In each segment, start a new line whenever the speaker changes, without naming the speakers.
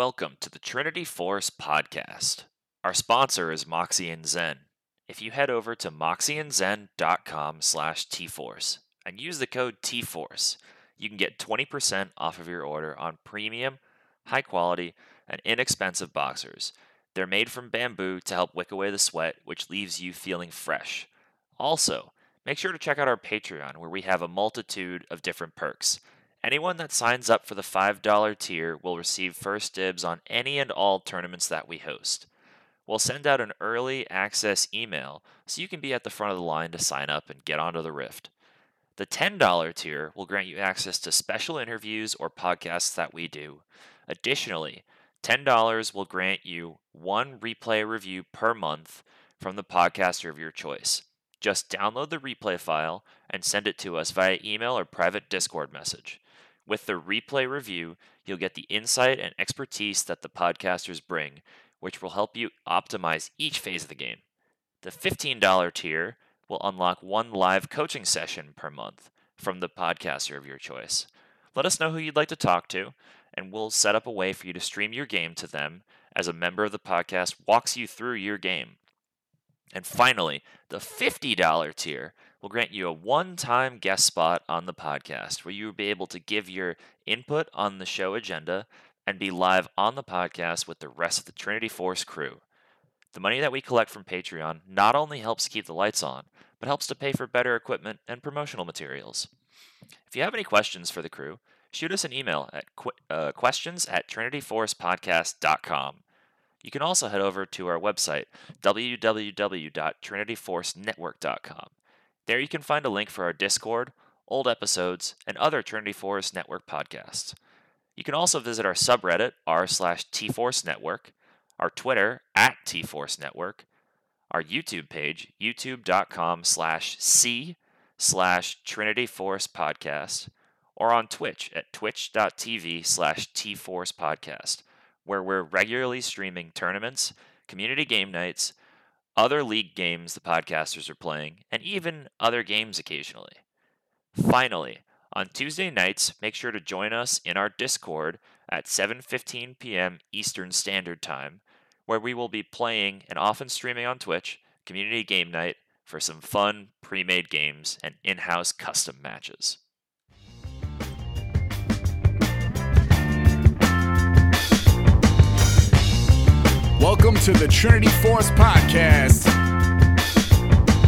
Welcome to the Trinity Force podcast. Our sponsor is Moxie and Zen. If you head over to moxieandzen.com slash tforce and use the code tforce, you can get 20% off of your order on premium, high quality, and inexpensive boxers. They're made from bamboo to help wick away the sweat, which leaves you feeling fresh. Also, make sure to check out our Patreon, where we have a multitude of different perks. Anyone that signs up for the $5 tier will receive first dibs on any and all tournaments that we host. We'll send out an early access email so you can be at the front of the line to sign up and get onto the Rift. The $10 tier will grant you access to special interviews or podcasts that we do. Additionally, $10 will grant you one replay review per month from the podcaster of your choice. Just download the replay file and send it to us via email or private Discord message. With the replay review, you'll get the insight and expertise that the podcasters bring, which will help you optimize each phase of the game. The $15 tier will unlock one live coaching session per month from the podcaster of your choice. Let us know who you'd like to talk to, and we'll set up a way for you to stream your game to them as a member of the podcast walks you through your game. And finally, the $50 tier will grant you a one time guest spot on the podcast where you will be able to give your input on the show agenda and be live on the podcast with the rest of the Trinity Force crew. The money that we collect from Patreon not only helps keep the lights on, but helps to pay for better equipment and promotional materials. If you have any questions for the crew, shoot us an email at qu- uh, questions at trinityforcepodcast.com. You can also head over to our website, www.trinityforcenetwork.com. There you can find a link for our Discord, old episodes, and other Trinity Force Network podcasts. You can also visit our subreddit, r slash tforce network, our Twitter, at tforce network, our YouTube page, youtube.com slash c slash Trinity Force podcast, or on Twitch at twitch.tv slash tforce podcast, where we're regularly streaming tournaments, community game nights, other league games the podcasters are playing, and even other games occasionally. Finally, on Tuesday nights, make sure to join us in our Discord at 7:15 p.m. Eastern Standard Time, where we will be playing and often streaming on Twitch community game night for some fun pre-made games and in-house custom matches.
Welcome to the Trinity Force Podcast.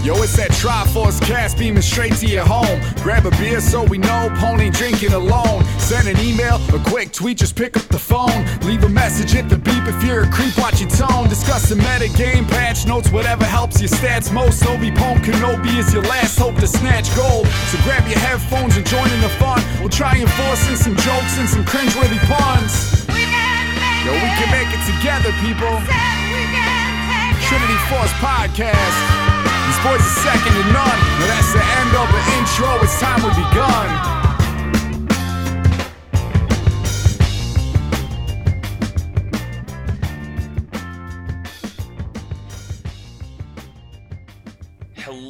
Yo, it's that Triforce cast beaming straight to your home. Grab a beer so we know Pony drinking alone. Send an email, a quick tweet, just pick up the phone. Leave a message, hit the beep if you're a creep, watch your tone. Discuss the meta game, patch notes, whatever helps your stats most. Obi Pone Kenobi is your last hope to snatch gold. So grab your headphones and join in the fun. We'll try enforcing some jokes and some cringeworthy puns. Yo, we can make it together, people. Trinity Force Podcast. These boys are second to none. Now that's the end of the intro. It's time we begun.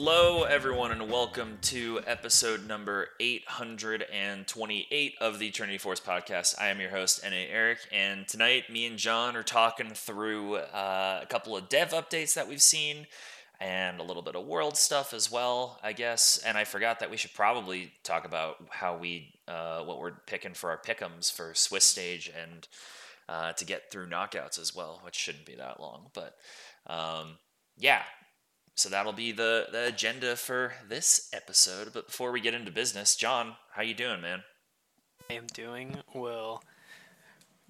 Hello, everyone, and welcome to episode number 828 of the Trinity Force podcast. I am your host, N.A. Eric, and tonight me and John are talking through uh, a couple of dev updates that we've seen and a little bit of world stuff as well, I guess. And I forgot that we should probably talk about how we, uh, what we're picking for our pickums for Swiss stage and uh, to get through knockouts as well, which shouldn't be that long. But um, yeah, so that'll be the, the agenda for this episode. But before we get into business, John, how you doing, man?
I am doing well.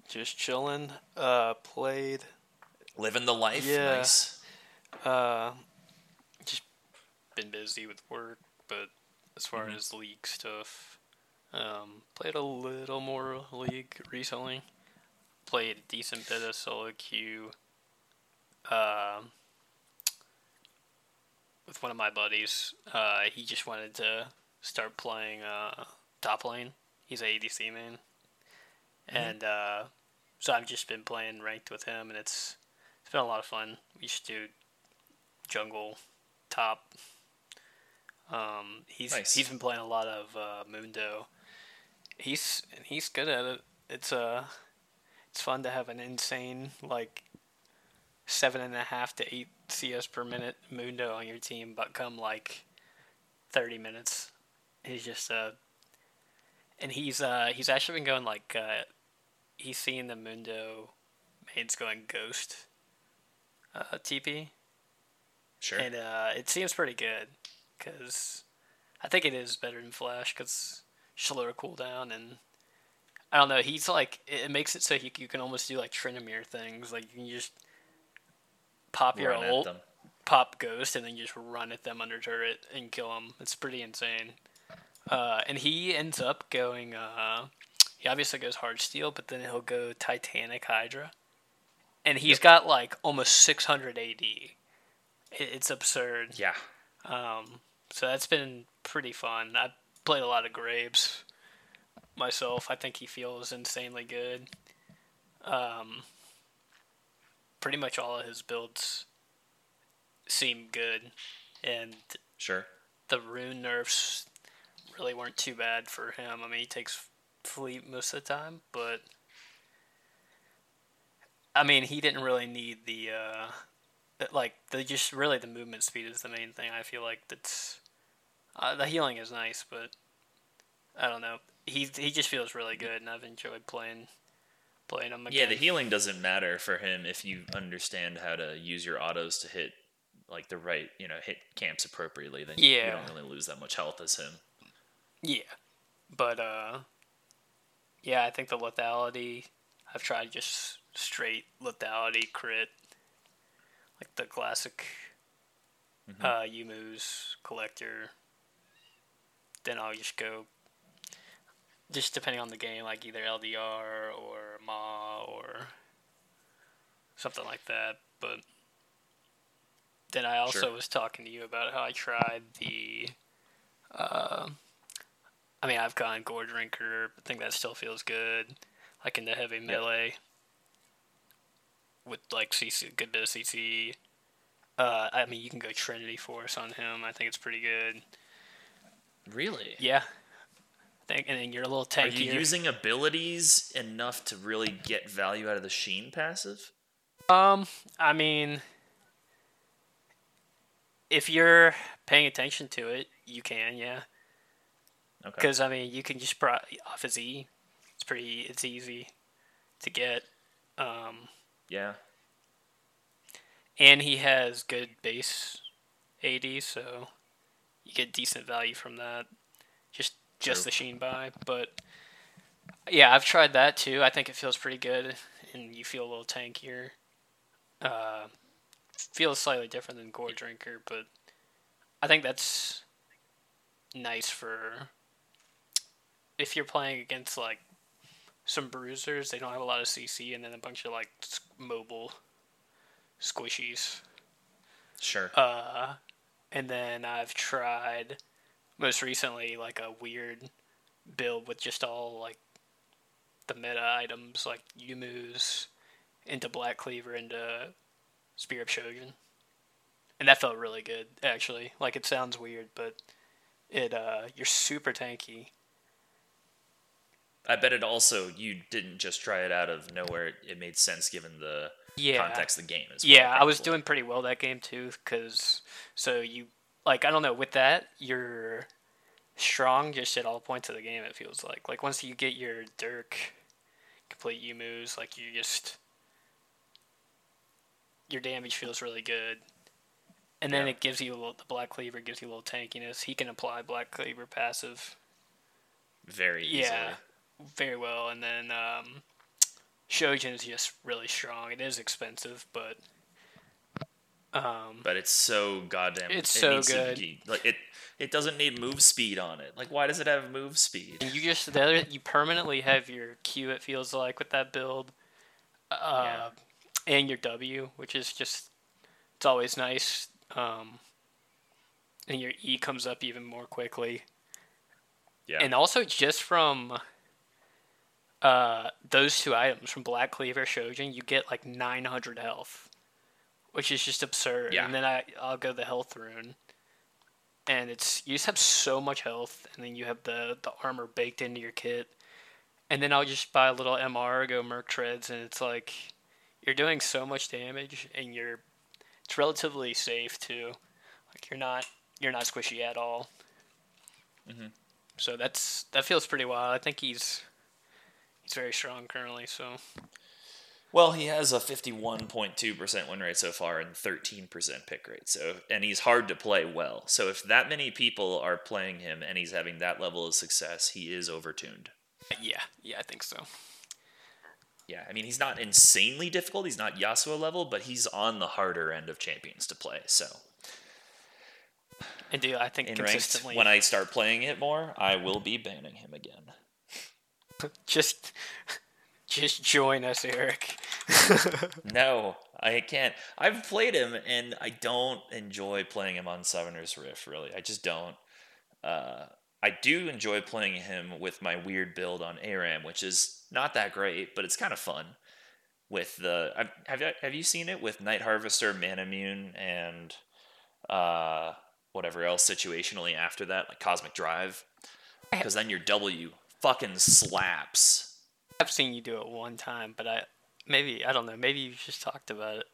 Just chilling. Uh, played.
Living the life,
Yeah.
nice.
Uh, just been busy with work, but as far
Mhm.
as league stuff, um, played a little more league recently. Played a decent bit of solo queue. Um, with one of my buddies, uh, he just wanted to start playing uh, top lane. He's a ADC main, and uh, so I've just been playing ranked with him, and it's it's been a lot of fun. We used to do jungle, top. Um, he's
Nice.
he's been playing a lot of uh, Mundo. He's and he's good at it. It's uh it's fun to have an insane like seven and a half to eight CS per minute Mundo on your team, but come like thirty minutes, he's just uh, and he's uh he's actually been going like uh, he's seeing the Mundo mains going Ghost, uh TP,
Sure.
and uh it seems pretty good, cause I think it is better than Flash, cause slower cooldown and. I don't know. He's like it makes it so you, you can almost do like Tryndamere things. Like you can just pop your
Run
ult, pop ghost, and then you just run at them under turret and kill them. It's pretty insane. Uh, and he ends up going. Uh, he obviously goes Heartsteel, but then he'll go Titanic Hydra, and he's got like almost 600 AD. It's absurd.
Yeah.
Um, so that's been pretty fun. I played a lot of Graves myself. I think he feels insanely good. Um, pretty much all of his builds seem good, and
Sure.
the rune nerfs really weren't too bad for him. I mean, he takes fleet most of the time, but I mean, he didn't really need the uh, like the just really the movement speed is the main thing. I feel like that's uh, the healing is nice, but I don't know. He he just feels really good, and I've enjoyed playing playing again.
Yeah, the healing doesn't matter for him if you understand how to use your autos to hit like the right, you know, hit camps appropriately. Then
yeah.
you don't really lose that much health as him.
Yeah, but uh, yeah, I think the lethality. I've tried just straight lethality crit, like the classic uh, Youmuu's collector. Then I'll just go, just depending on the game, like either LDR or Maw or something like that. But then I also
Sure.
was talking to you about how I tried the. Uh, I mean, I've gone Goredrinker. I think that still feels good. Like in the heavy melee. With like CC, good bit of CC. Uh, I mean, you can go Trinity Force on him. I think it's pretty good.
Really?
Yeah. I think, and then you're a little tankier.
Are you using abilities enough to really get value out of the Sheen passive?
Um, I mean, if you're paying attention to it, you can, yeah.
Okay.
Because I mean, you can just pro- off his E. It's pretty. It's easy to get. Um,
Yeah.
and he has good base AD, so you get decent value from that. Just
True.
the Sheen by. but yeah, I've tried that too. I think it feels pretty good, and you feel a little tankier. Uh, feels slightly different than Goredrinker, but I think that's nice for if you're playing against like some bruisers. They don't have a lot of CC, and then a bunch of like mobile squishies.
Sure.
Uh, and then I've tried most recently like a weird build with just all like the meta items like Youmuu's into Black Cleaver into Spear of Shojin. And that felt really good actually. Like it sounds weird, but it uh you're super tanky.
I bet it also you didn't just try it out of nowhere. It, it made sense given the
Yeah.
context of the game as well.
Yeah, I was doing pretty well that game too, cause so you like I don't know with that you're strong just at all points of the game. It feels like like once you get your Dirk complete you moves like you just your damage feels really good, and then
Yeah.
it gives you a little, the Black Cleaver gives you a little tankiness. He can apply Black Cleaver passive
very easily.
yeah, very well. And then um, Shojin is just really strong. It is expensive, but um,
But it's so goddamn.
It's
it
so good.
be- like it. It doesn't need move speed on it. Like, why does it have move speed?
you just there you permanently have your Q. It feels like with that build, uh,
Yeah.
and your W, which is just it's always nice. Um, and your E comes up even more quickly.
Yeah.
And also just from uh, those two items from Black Cleaver Shojin, you get like 900 health, which is just absurd.
Yeah.
And then I I'll go the health rune, and it's you just have so much health, and then you have the the armor baked into your kit, and then I'll just buy a little MR, go Merc treads, and it's like you're doing so much damage, and you're it's relatively safe too. Like you're not you're not squishy at all.
Mm-hmm.
So that's that feels pretty wild. I think he's he's very strong currently. So
Well, he has a 51.2% win rate so far and 13% pick rate. So, and he's hard to play well. So, if that many people are playing him and he's having that level of success, he is overtuned.
yeah, yeah, I think so.
Yeah, I mean, he's not insanely difficult. He's not Yasuo level, but he's on the harder end of champions to play. So,
And do I think
in ranked,
consistently
when I start playing it more, I will be banning him again.
just just join us, Eric.
No, I can't. I've played him, and I don't enjoy playing him on Summoner's Rift. Really, I just don't. Uh, I do enjoy playing him with my weird build on ARAM, which is not that great, but it's kind of fun. With the I've, have you have you seen it with Night Harvester, Manamune, and uh, whatever else situationally after that, like Cosmic Drive, because then your W fucking slaps.
I've seen you do it one time, but I maybe I don't know. Maybe you just talked about it.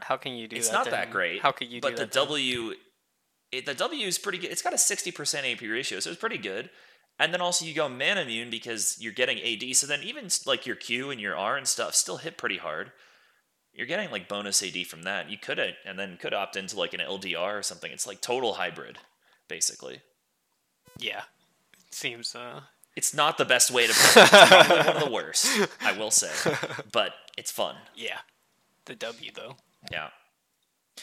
How can you do that?
it's
that?
not
then?
that great.
How could you
but
do
the? W, it, the W is pretty good. It's got a sixty percent AP ratio, so it's pretty good. And then also you go Manamune because you're getting AD. So then even like your Q and your R and stuff still hit pretty hard. You're getting like bonus AD from that. You could and then could opt into like an LDR or something. It's like total hybrid, basically.
Yeah, it seems. Uh,
It's not the best way to play. It's probably one of the worst, I will say, but it's fun.
yeah, the W though.
Yeah.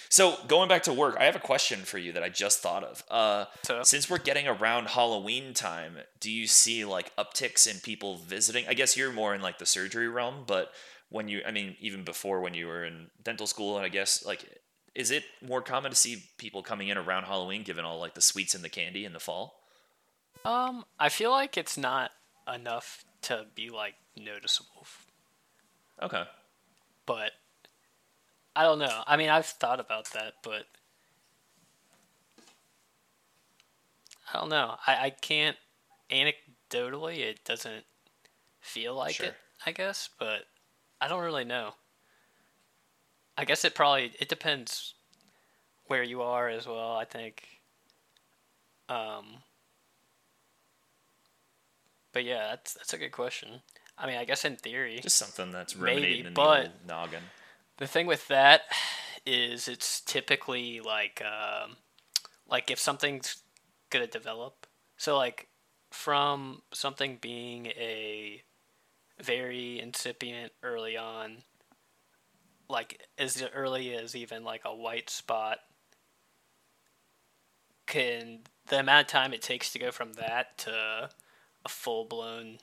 So going back to work, I have a question for you that I just thought of. Uh,
So-
since we're getting around Halloween time, do you see like upticks in people visiting? I guess you're more in like the surgery realm, but when you, I mean, even before when you were in dental school, and I guess like, is it more common to see people coming in around Halloween, given all like the sweets and the candy in the fall?
Um, I feel like it's not enough to be like noticeable,
Okay.
but I don't know. I mean, I've thought about that, but I don't know. I, I can't anecdotally. It doesn't feel like
Sure.
it. I guess, but I don't really know. I guess it probably it depends where you are as well. I think. Um. But yeah, that's that's a good question. I mean, I guess in theory,
Just something that's
Maybe,
ruminating in
but-
the old noggin.
the thing with that is it's typically like um, like if something's gonna develop. So like from something being a very incipient early on, like as early as even like a white spot, can the amount of time it takes to go from that to a full blown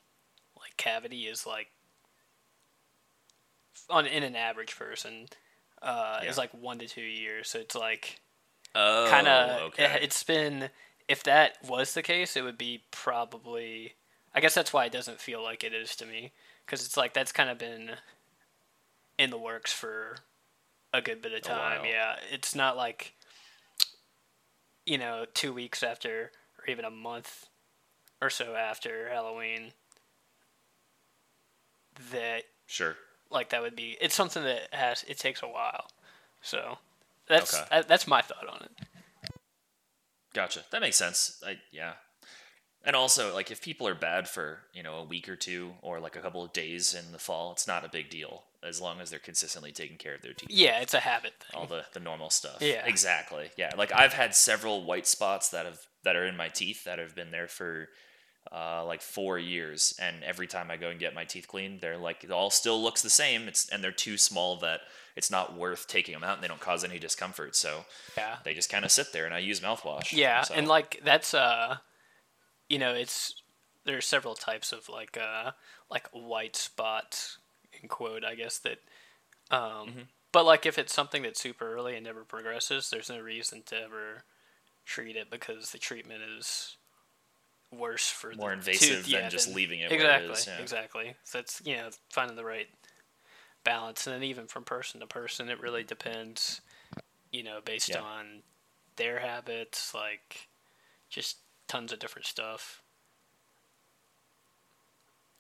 like cavity is like on in an average person uh,
Yeah.
is like one to two years. So it's like
Oh,
kind of
okay.
it's been if that was the case, it would be probably. I guess that's why it doesn't feel like it is to me because it's like that's kind of been in the works for a good bit of time. Yeah, it's not like you know two weeks after or even a month or so after Halloween that
sure.
like that would be it's something that has it takes a while so that's
Okay.
that, that's my thought on it
Gotcha. That makes sense. I, yeah. And also, like, if people are bad for you know a week or two or like a couple of days in the fall, it's not a big deal as long as they're consistently taking care of their teeth.
yeah it's a habit thing
All the the normal stuff.
Yeah.
Exactly. Yeah. Like I've had several white spots that have that are in my teeth that have been there for uh, like four years, and every time I go and get my teeth cleaned, they're like it all still looks the same. It's and they're too small that it's not worth taking them out, and they don't cause any discomfort. So
yeah
they just kind of sit there, and I use mouthwash.
yeah
So-
and like that's uh you know it's there's several types of like uh like white spots in quote i guess that um
Mm-hmm.
but like if it's something that's super early and never progresses there's no reason to ever treat it because the treatment is worse for
More
the
invasive
tooth,
than
yeah,
just
than-
leaving it where it
exactly
is, yeah.
exactly so it's you know finding the right balance and then even from person to person it really depends you know based
Yeah.
on their habits like just tons of different stuff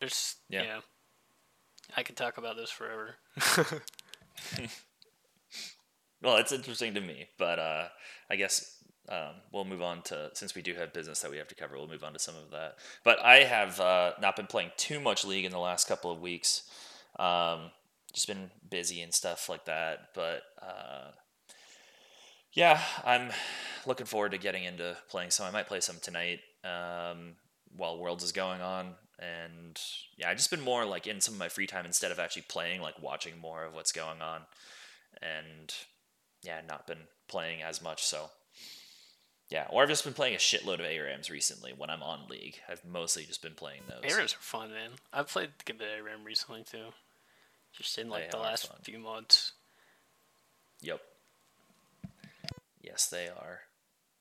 There's
Yeah.
yeah. I could talk about this forever.
Well, it's interesting to me, but uh, I guess um, we'll move on to since we do have business that we have to cover. We'll move on to some of that. But I have uh, not been playing too much League in the last couple of weeks. Um, just been busy and stuff like that. But uh, yeah, I'm looking forward to getting into playing some. I might play some tonight um, while Worlds is going on. And yeah, I've just been more like in some of my free time instead of actually playing, like watching more of what's going on. And yeah, not been playing as much. So yeah, or I've just been playing a shitload of ARAMs recently when I'm on League. I've mostly just been playing those.
ARAMs are fun, man. I've played a good bit of ARAM recently too. Just in like
They
the last
fun.
few months.
Yep. Yes, they are.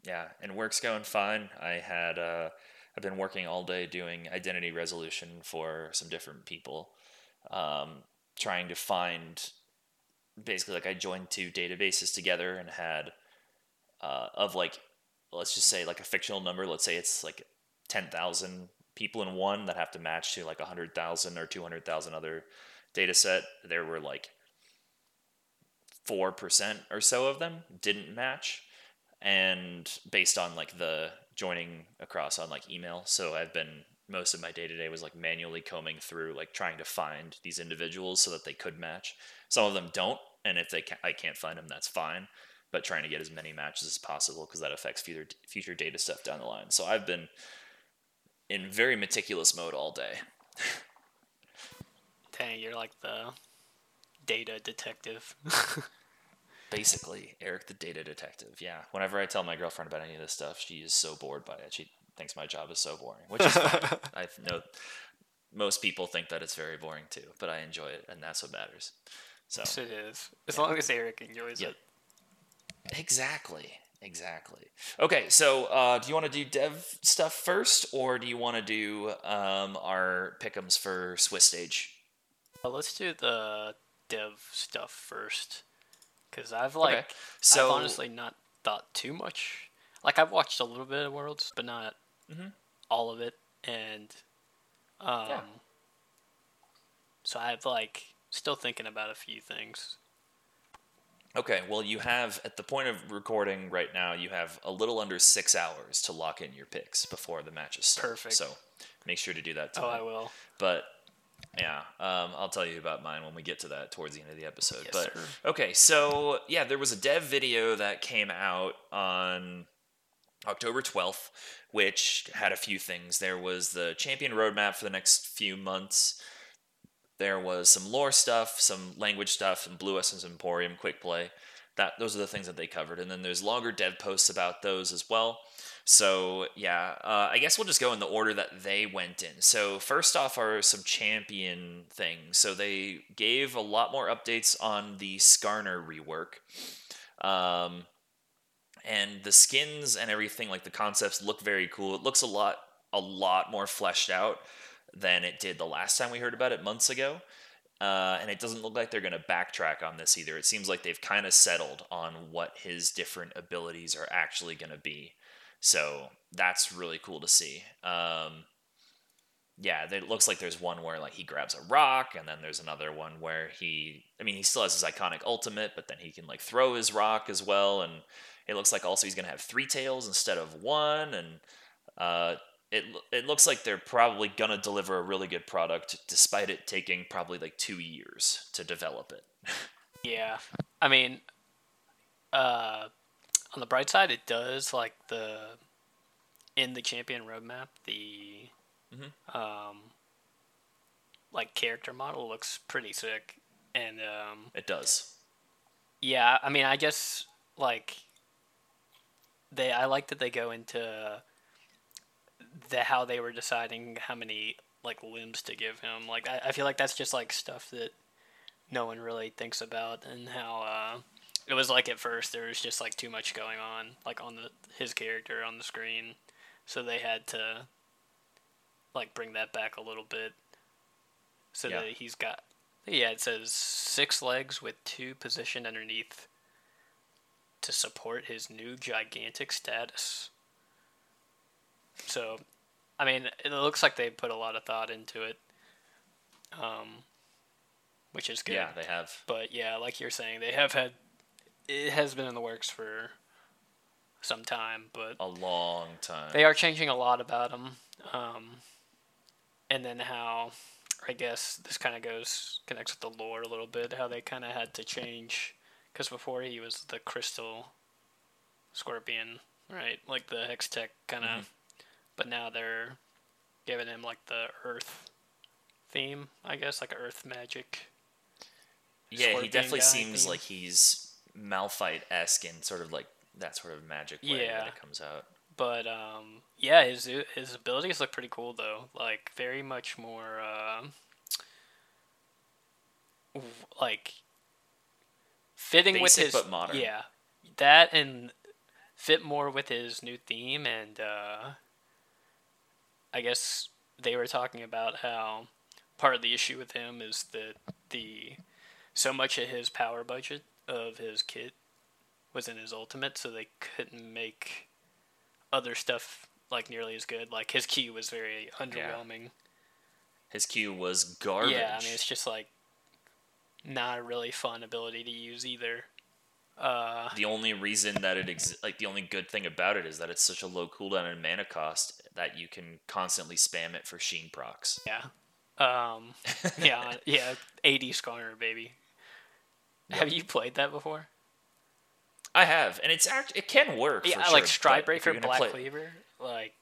Yeah, and work's going fine. I had uh, I've been working all day doing identity resolution for some different people, um, trying to find basically like I joined two databases together and had uh, of like let's just say like a fictional number. Let's say it's like ten thousand people in one that have to match to like a hundred thousand or two hundred thousand other data set. There were like four percent or so of them didn't match, and based on like the joining across on like email. So I've been most of my day to day was like manually combing through like trying to find these individuals so that they could match. Some of them don't, and if they I can't find them, that's fine. But trying to get as many matches as possible because that affects future future data stuff down the line. So I've been in very meticulous mode all day.
Dang, you're like the data detective.
Basically, Eric the data detective. Yeah. Whenever I tell my girlfriend about any of this stuff, she is so bored by it. She thinks my job is so boring, which is fine. I know most people think that it's very boring too, but I enjoy it, and that's what matters. So
yes, it is. As long as Eric enjoys
Yep.
it.
Exactly, exactly. Okay, so uh, do you want to do dev stuff first, or do you want to do um, our pickums for Swiss stage?
Well, let's do the dev stuff first, because I've like
so-
I've honestly not thought too much. Like I've watched a little bit of Worlds, but not all of it, and um,
Yeah.
so I've like still thinking about a few things.
Okay, well, you have at the point of recording right now, you have a little under six hours to lock in your picks before the matches start.
Perfect.
So make sure to do that.
Oh, I will.
But yeah, um, I'll tell you about mine when we get to that towards the end of the episode.
Yes,
but
sir.
okay, so yeah, there was a dev video that came out on October 12th, which had a few things. There was the champion roadmap for the next few months. There was some lore stuff, some language stuff, and Blue Essence Emporium quick play. That those are the things that they covered, and then there's longer dev posts about those as well. So yeah, uh, I guess we'll just go in the order that they went in. So first off are some champion things. So they gave a lot more updates on the Skarner rework. Um, and the skins and everything like the concepts look very cool it looks a lot a lot more fleshed out than it did the last time we heard about it months ago. Uh, and it doesn't look like they're going to backtrack on this either. It seems like they've kind of settled on what his different abilities are actually going to be. So that's really cool to see. Um, yeah, it looks like there's one where like he grabs a rock, and then there's another one where he, I mean, he still has his iconic ultimate, but then he can like throw his rock as well, and it looks like also he's gonna have three tails instead of one, and uh, it it looks like they're probably gonna deliver a really good product, despite it taking probably like two years to develop it.
Yeah, I mean, uh, on the bright side, it does like the in the champion roadmap the
Mm-hmm.
um like character model looks pretty sick, and um
It does.
yeah, I mean, I guess like they I like that they go into the how they were deciding how many like limbs to give him. Like I, I feel like that's just like stuff that no one really thinks about and how uh it was like at first there was just like too much going on like on the his character on the screen. So they had to like bring that back a little bit. So
Yeah.
that he's got yeah, it says six legs with two positioned underneath to support his new gigantic status. So, I mean, it looks like they put a lot of thought into it. um, which is good.
Yeah, they have.
But yeah, like you're saying, they have had it has been in the works for some time, but
A long time.
they are changing a lot about him. Um, and then how I guess this kind of goes connects with the lore a little bit. How they kind of had to change because before he was the crystal scorpion, right? Like the Hextech kind of,
Mhm.
But now they're giving him like the earth theme, I guess, like earth magic.
yeah, he definitely seems
theme.
like he's Malphite esque in sort of like that sort of magic way
Yeah.
that it comes out.
But um, yeah, his his abilities look pretty cool though. Like very much more uh, like fitting with his
but modern.
yeah that and fit more with his new theme and uh, I guess they were talking about how part of the issue with him is that the so much of his power budget of his kit was in his ultimate, so they couldn't make other stuff like nearly as good. Like his Q was very underwhelming.
His Q was garbage.
Yeah, I mean it's just like not a really fun ability to use either. Uh,
the only reason that it exists, like the only good thing about it is that it's such a low cooldown and mana cost that you can constantly spam it for Sheen procs.
yeah, um, yeah, yeah. AD Skarner, baby. Have you played that before?
I have, and it's act it can work.
Yeah, like
sure, if
Stridebreaker, Black
play-
Cleaver. Like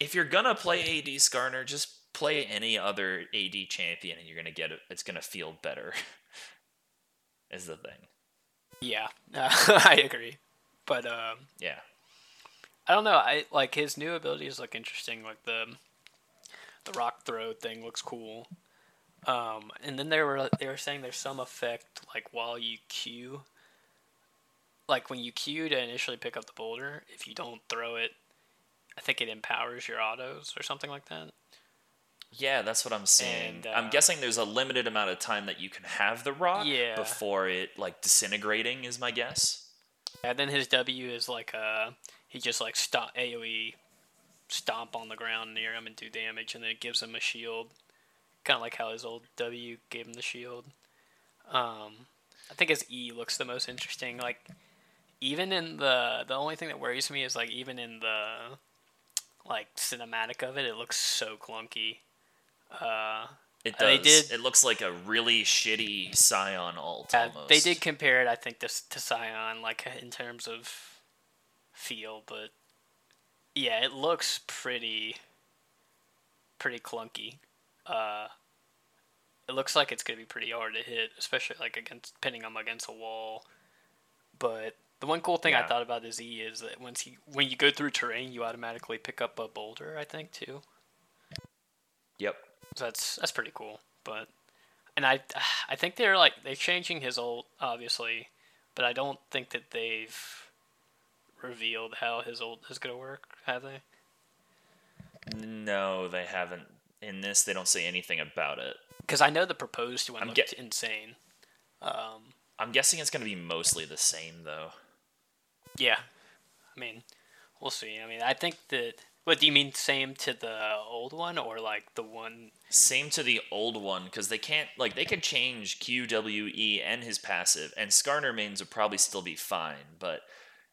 If you're gonna play AD Skarner, just play any other AD champion, and you're gonna get it. It's gonna feel better. is the thing.
yeah, I agree. But um,
Yeah.
I don't know. I like his new abilities look interesting. Like the the rock throw thing looks cool. Um, and then they were they were saying there's some effect like while you queue, like when you queue to initially pick up the boulder, if you don't throw it, I think it empowers your autos or something like that.
Yeah, that's what I'm seeing.
And,
I'm
uh,
guessing there's a limited amount of time that you can have the rock
Yeah.
before it like disintegrating is my guess.
And then his W is like uh he just like stop AOE stomp on the ground near him and do damage, and then it gives him a shield, kind of like how his old W gave him the shield. Um, I think his E looks the most interesting. Like even in the the only thing that worries me is like even in the like cinematic of it, it looks so clunky. Uh,
It
They
does.
did-
It looks like a really shitty Sion alt
Uh,
almost.
they did compare it, I think, to, to Sion, like in terms of feel, but yeah, it looks pretty, pretty clunky. Uh, it looks like it's gonna be pretty hard to hit, especially like against pinning them against a wall. But the one cool thing I thought about his E is that once he when you go through terrain, you automatically pick up a boulder. I think too.
Yep.
So that's that's pretty cool. But and I I think they're like they're changing his ult obviously, but I don't think that they've revealed how his ult is gonna work. Have they?
No, they haven't. In this, they don't say anything about it.
Because I know the proposed one
I'm
looked
get-
insane. Um,
I'm guessing it's going to be mostly the same, though.
yeah, I mean, we'll see. I mean, I think that. What do you mean, same to the old one, or like the one?
Same to the old one, because they can't, like, they could change Q, W, E, and his passive, and Skarner mains would probably still be fine, but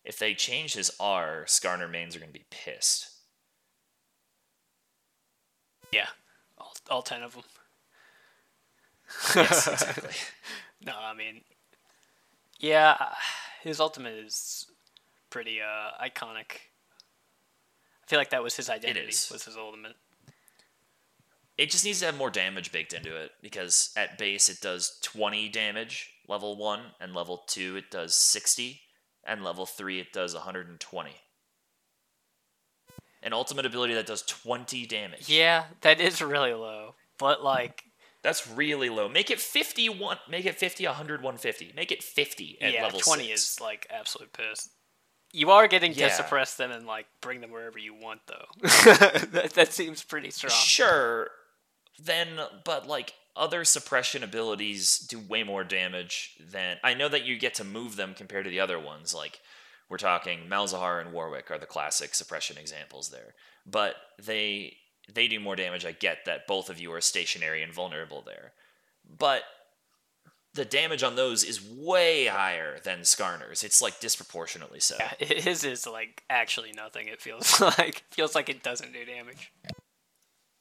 if they change his R, Skarner mains are going to be pissed.
Yeah, all all ten of them.
Yes, exactly.
No, I mean, yeah, his ultimate is pretty uh, iconic. I feel like that was his identity.
is.
Was his ultimate?
It just needs to have more damage baked into it because at base it does 20 damage level 1 and level 2 it does 60 and level 3 it does 120. An ultimate ability that does 20 damage.
Yeah, that is really low. But like,
That's really low. Make it 51, make it 50 100 150. Make it 50 at
yeah,
level
twenty
6.
is like absolute piss. You are getting to suppress them and like bring them wherever you want, though. that that seems pretty strong.
Sure. Then, but like other suppression abilities do way more damage than. I know that you get to move them compared to the other ones. Like we're talking Malzahar and Warwick are the classic suppression examples there. But they, they do more damage. I get that both of you are stationary and vulnerable there. But the damage on those is way higher than Skarner's. It's like disproportionately so.
Yeah, his is like actually nothing. It feels like feels like it doesn't do damage.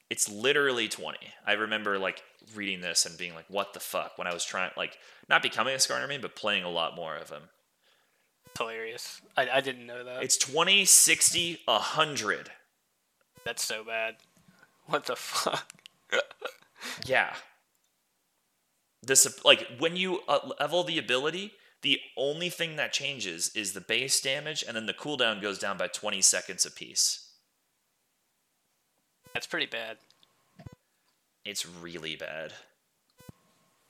It's literally 20. I remember like reading this and being like, what the fuck? When I was trying, like, not becoming a Skarner main, but playing a lot more of him.
It's hilarious. I, I didn't know that.
It's 20, 60, 100.
That's so bad. What the fuck?
yeah. This, like, when you uh, level the ability, the only thing that changes is the base damage, and then the cooldown goes down by 20 seconds apiece.
That's pretty bad.
It's really bad.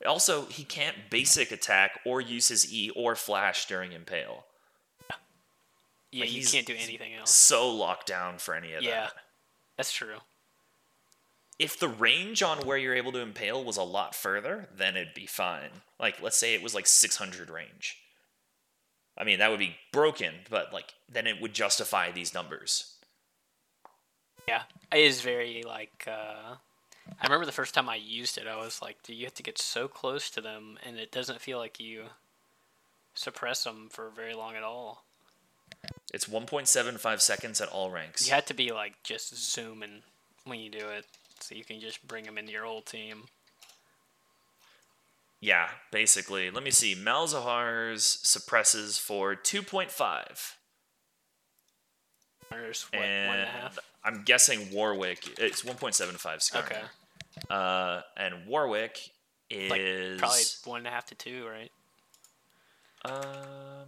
Also, he can't basic attack or use his E or flash during Impale.
Yeah, like you can't do anything else.
So locked down for any of
yeah,
that.
Yeah, that's true.
If the range on where you're able to impale was a lot further, then it'd be fine. Like, let's say it was like 600 range. I mean, that would be broken, but like, then it would justify these numbers.
Yeah, it is very like. Uh, I remember the first time I used it, I was like, "Do you have to get so close to them, and it doesn't feel like you suppress them for very long at all."
It's 1.75 seconds at all ranks.
You have to be like just zooming when you do it, so you can just bring them into your whole team.
Yeah, basically. Let me see. Malzahar's suppresses for 2.5.
What, and one and a half?
I'm guessing Warwick. It's 1.75 Skarner. Okay. Uh, and Warwick is
like probably one and a half to two, right?
Um.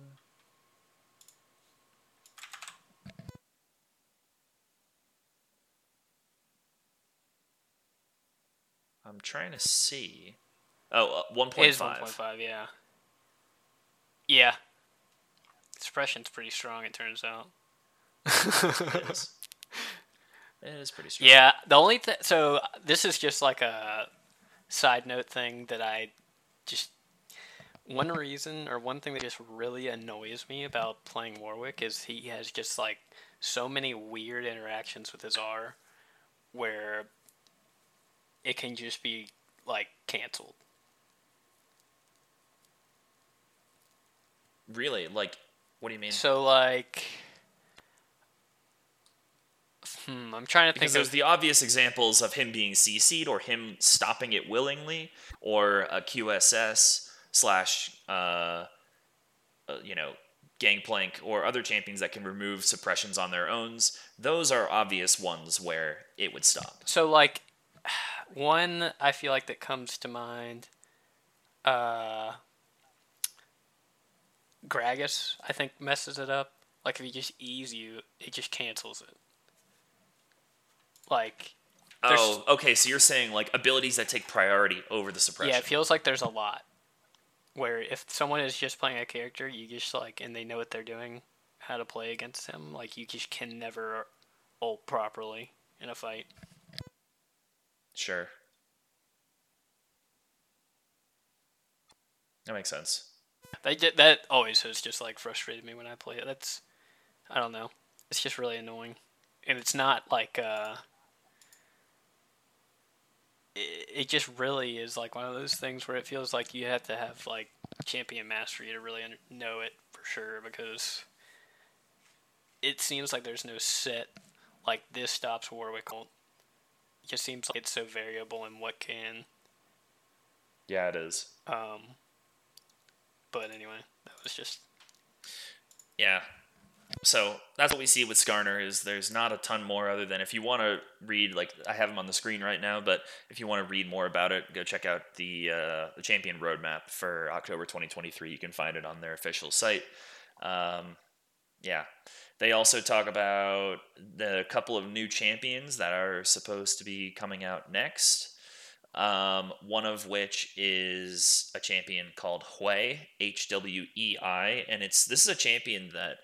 I'm trying to see. Oh, uh, 1.5. It is
1.5, yeah. Yeah. Suppression's pretty strong, it turns out.
It is. It is pretty strong.
Yeah, the only thing. So this is just like a side note thing that I just. One reason or one thing that just really annoys me about playing Warwick is he has just like so many weird interactions with his R where it can just be like canceled.
Really? Like, what do you mean?
So, like, Hmm, I'm trying to
because
think.
there's
of...
the obvious examples of him being CC'd or him stopping it willingly, or a QSS slash, uh, uh, you know, Gangplank or other champions that can remove suppressions on their owns. Those are obvious ones where it would stop.
So, like, one I feel like that comes to mind, uh, Gragas, I think messes it up. Like if he just ease you, it just cancels it. Like,
oh, okay. So you're saying like abilities that take priority over the suppression.
Yeah, it feels like there's a lot. Where if someone is just playing a character, you just like, and they know what they're doing, how to play against him, like you just can never ult properly in a fight.
Sure. That makes sense.
That that always has just like frustrated me when I play it. That's I don't know. It's just really annoying, and it's not like uh, it just really is like one of those things where it feels like you have to have like champion mastery to really know it for sure because it seems like there's no set like this stops Warwick. It just seems like it's so variable in what can.
Yeah, it is.
Um. But anyway, that was just.
Yeah, so that's what we see with Skarner is there's not a ton more other than if you want to read like I have him on the screen right now, but if you want to read more about it, go check out the uh, the champion roadmap for October 2023. You can find it on their official site. Um, yeah, they also talk about the couple of new champions that are supposed to be coming out next. Um, one of which is a champion called Hwei, H W E I, and it's this is a champion that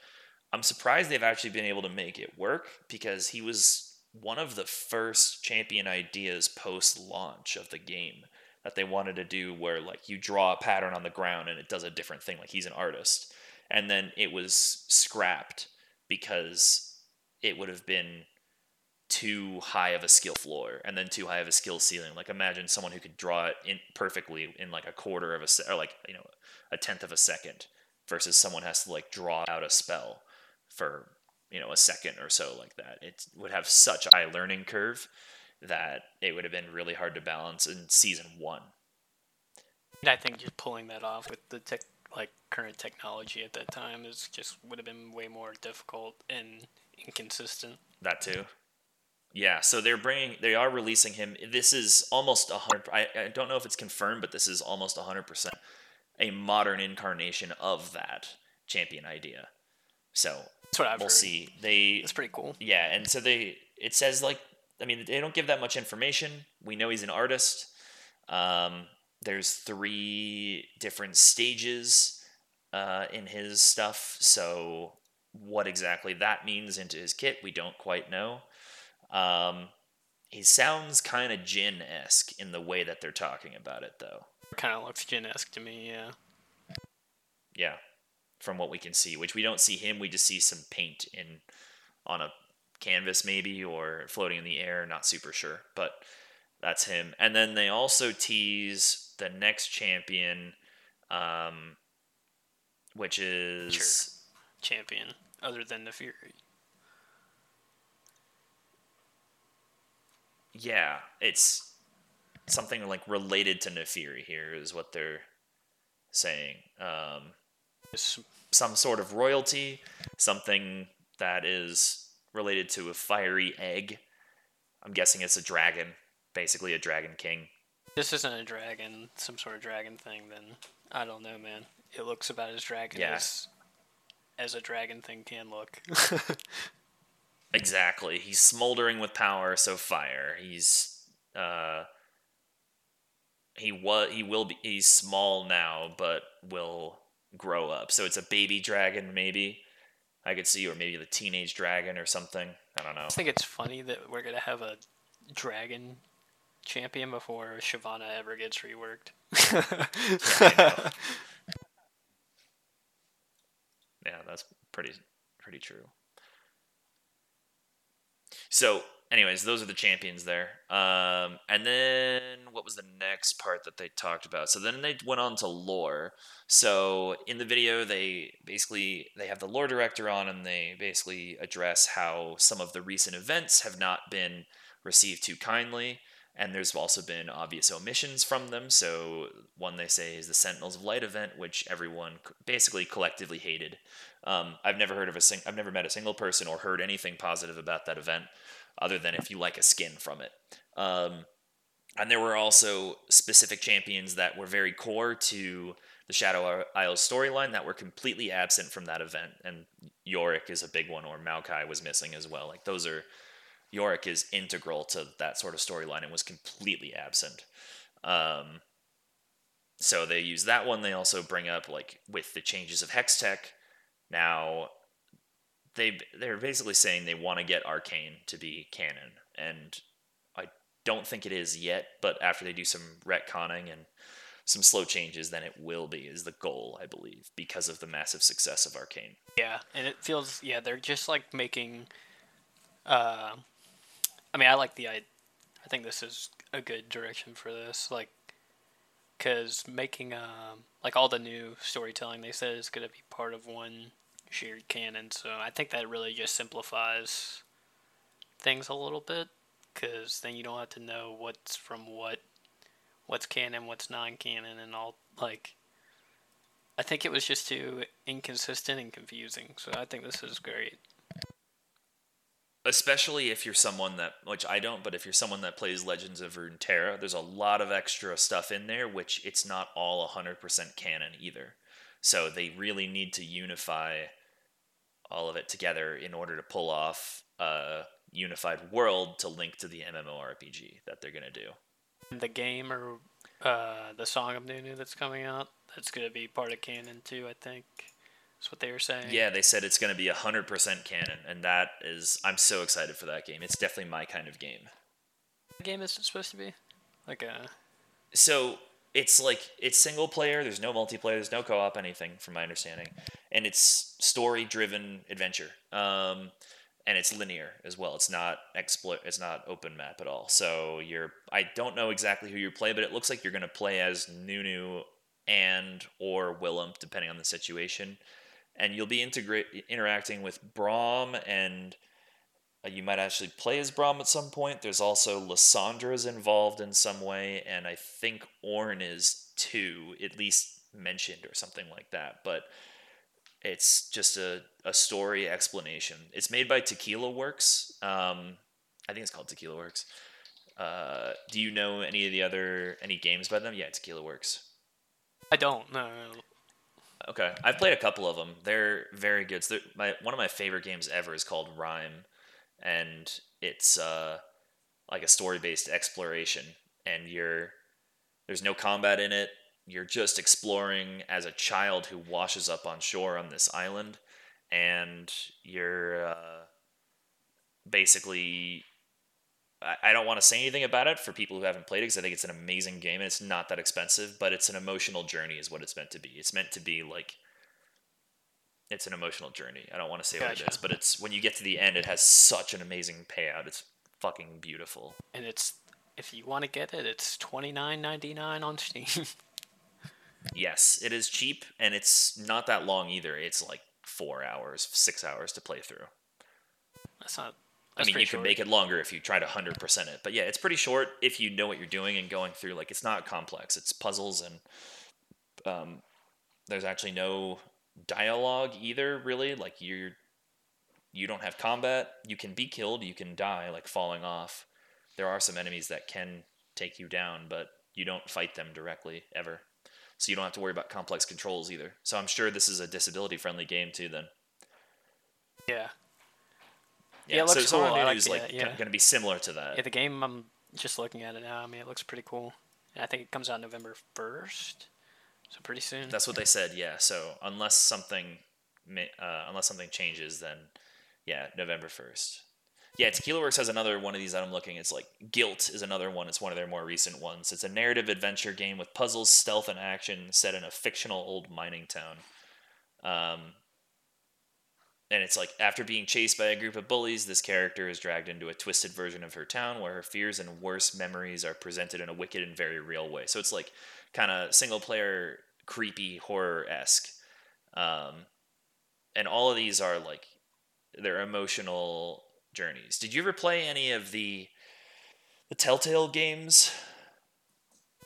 I'm surprised they've actually been able to make it work because he was one of the first champion ideas post launch of the game that they wanted to do where like you draw a pattern on the ground and it does a different thing like he's an artist and then it was scrapped because it would have been too high of a skill floor and then too high of a skill ceiling. Like imagine someone who could draw it in perfectly in like a quarter of a se- or like you know a tenth of a second versus someone has to like draw out a spell for you know a second or so like that. It would have such a high learning curve that it would have been really hard to balance in season one.
And I think just pulling that off with the tech, like current technology at that time is just would have been way more difficult and inconsistent.
That too. Yeah, so they're bringing, they are releasing him. This is almost a hundred. I, I don't know if it's confirmed, but this is almost a hundred percent a modern incarnation of that champion idea. So
That's what I've
we'll
heard.
see. They,
It's pretty cool.
yeah, and so they, it says like, I mean, they don't give that much information. We know he's an artist. Um, there's three different stages uh, in his stuff. So what exactly that means into his kit, we don't quite know. Um, he sounds kind of Jhin esque in the way that they're talking about it, though.
Kind of looks Jhin-esque to me. Yeah.
Yeah, from what we can see, which we don't see him. We just see some paint in on a canvas, maybe, or floating in the air. Not super sure, but that's him. And then they also tease the next champion, um, which is
Champion other than the Fury.
yeah, it's something like related to Nefiri here is what they're saying. Um,
It's
some sort of royalty, something that is related to a fiery egg. I'm guessing it's a dragon, basically a dragon king.
this isn't a dragon, some sort of dragon thing. Then I don't know, man. It looks about as dragon
Yeah.
as as a dragon thing can look.
Exactly. He's smoldering with power, so fire. He's uh he was he will be he's small now, but will grow up. So it's a baby dragon maybe. I could see or maybe the teenage dragon or something. I don't know.
I think it's funny that we're gonna have a dragon champion before Shyvana ever gets reworked.
Yeah, that's pretty pretty true. So, anyways, those are the champions there. Um, and then what was the next part that they talked about? So then they went on to lore. So in the video, they basically they have the lore director on, and they basically address how some of the recent events have not been received too kindly. And there's also been obvious omissions from them. So, one they say is the Sentinels of Light event, which everyone basically collectively hated. Um, I've never heard of a sing- I've never met a single person or heard anything positive about that event, other than if you like a skin from it. Um, and there were also specific champions that were very core to the Shadow Isles storyline that were completely absent from that event. And Yorick is a big one, or Maokai was missing as well. Like those are Yorick is integral to that sort of storyline and was completely absent. Um, so they use that one. They also bring up like with the changes of Hextech. Now they they're basically saying they want to get Arcane to be canon, and I don't think it is yet. But after they do some retconning and some slow changes, then it will be is the goal, I believe, because of the massive success of Arcane.
yeah, and it feels yeah they're just like making. Uh, I mean, I like the I, I think this is a good direction for this, like, because making um like all the new storytelling they said is gonna be part of one shared canon. So I think that really just simplifies things a little bit, because then you don't have to know what's from what, what's canon, what's non-canon, and all like. I think it was just too inconsistent and confusing. So I think this is great.
Especially if you're someone that which I don't, but if you're someone that plays Legends of Runeterra, there's a lot of extra stuff in there which it's not all 100% canon either. So they really need to unify all of it together in order to pull off a unified world to link to the MMORPG that they're going to do.
The game or uh, the Song of Nunu that's coming out, that's going to be part of canon too, I think. That's what they were saying.
Yeah, they said it's going to be 100% canon and that is I'm so excited for that game. It's definitely my kind of game.
What game is it supposed to be? Like a.
so it's like it's single player there's no multiplayer there's no co-op anything from my understanding and it's story driven adventure um, and it's linear as well. It's not explo- It's not open map at all. So you're. I don't know exactly who you play, but it looks like you're going to play as Nunu and or Willump, depending on the situation, and you'll be integrate interacting with Braum and. Uh, you might actually play as Braum at some point. There's also Lissandra's involved in some way, and I think Ornn is too, at least mentioned or something like that. But it's just a, a story explanation. It's made by Tequila Works. Um, I think it's called Tequila Works. Uh, do you know any of the other any games by them? Yeah, Tequila Works.
I don't. No.
Okay, I've played a couple of them. They're very good. So they're, my one of my favorite games ever is called Rime, and it's uh, like a story based exploration. And you're there's no combat in it you're just exploring as a child who washes up on shore on this island, and you're uh, basically. I, don't want to say anything about it for people who haven't played it because I think it's an amazing game and it's not that expensive, but it's an emotional journey, is what it's meant to be. It's meant to be like it's an emotional journey. I don't want to say what it is, but it's when you get to the end, it has such an amazing payout. It's fucking beautiful.
And it's if you want to get it, it's twenty nine ninety nine on Steam.
Yes, it is cheap and it's not that long either. It's like four hours, six hours to play through.
That's not.
That's I mean, you short. can make it longer if you try to hundred percent it, but yeah, it's pretty short if you know what you're doing and going through. Like, it's not complex. It's puzzles and um, there's actually no dialogue either. Really, like you're you don't have combat. You can be killed. You can die, like falling off. There are some enemies that can take you down, but you don't fight them directly ever so you don't have to worry about complex controls either. So I'm sure this is a disability friendly game too. Then.
Yeah.
Yeah, yeah it looks so, cool. Is like, like yeah. going to be similar to that.
Yeah, the game I'm just looking at it now. I mean, it looks pretty cool. And I think it comes out November first, so pretty soon.
That's what they said. Yeah. So unless something, uh, unless something changes, then yeah, November first. Yeah, Tequila Works has another one of these that I'm looking. It's like Guilt is another one. It's one of their more recent ones. It's a narrative adventure game with puzzles, stealth, and action set in a fictional old mining town. Um, and it's like after being chased by a group of bullies, this character is dragged into a twisted version of her town where her fears and worst memories are presented in a wicked and very real way. So it's like kind of single player, creepy horror esque. Um, and all of these are like they're emotional journeys. Did you ever play any of the the Telltale games?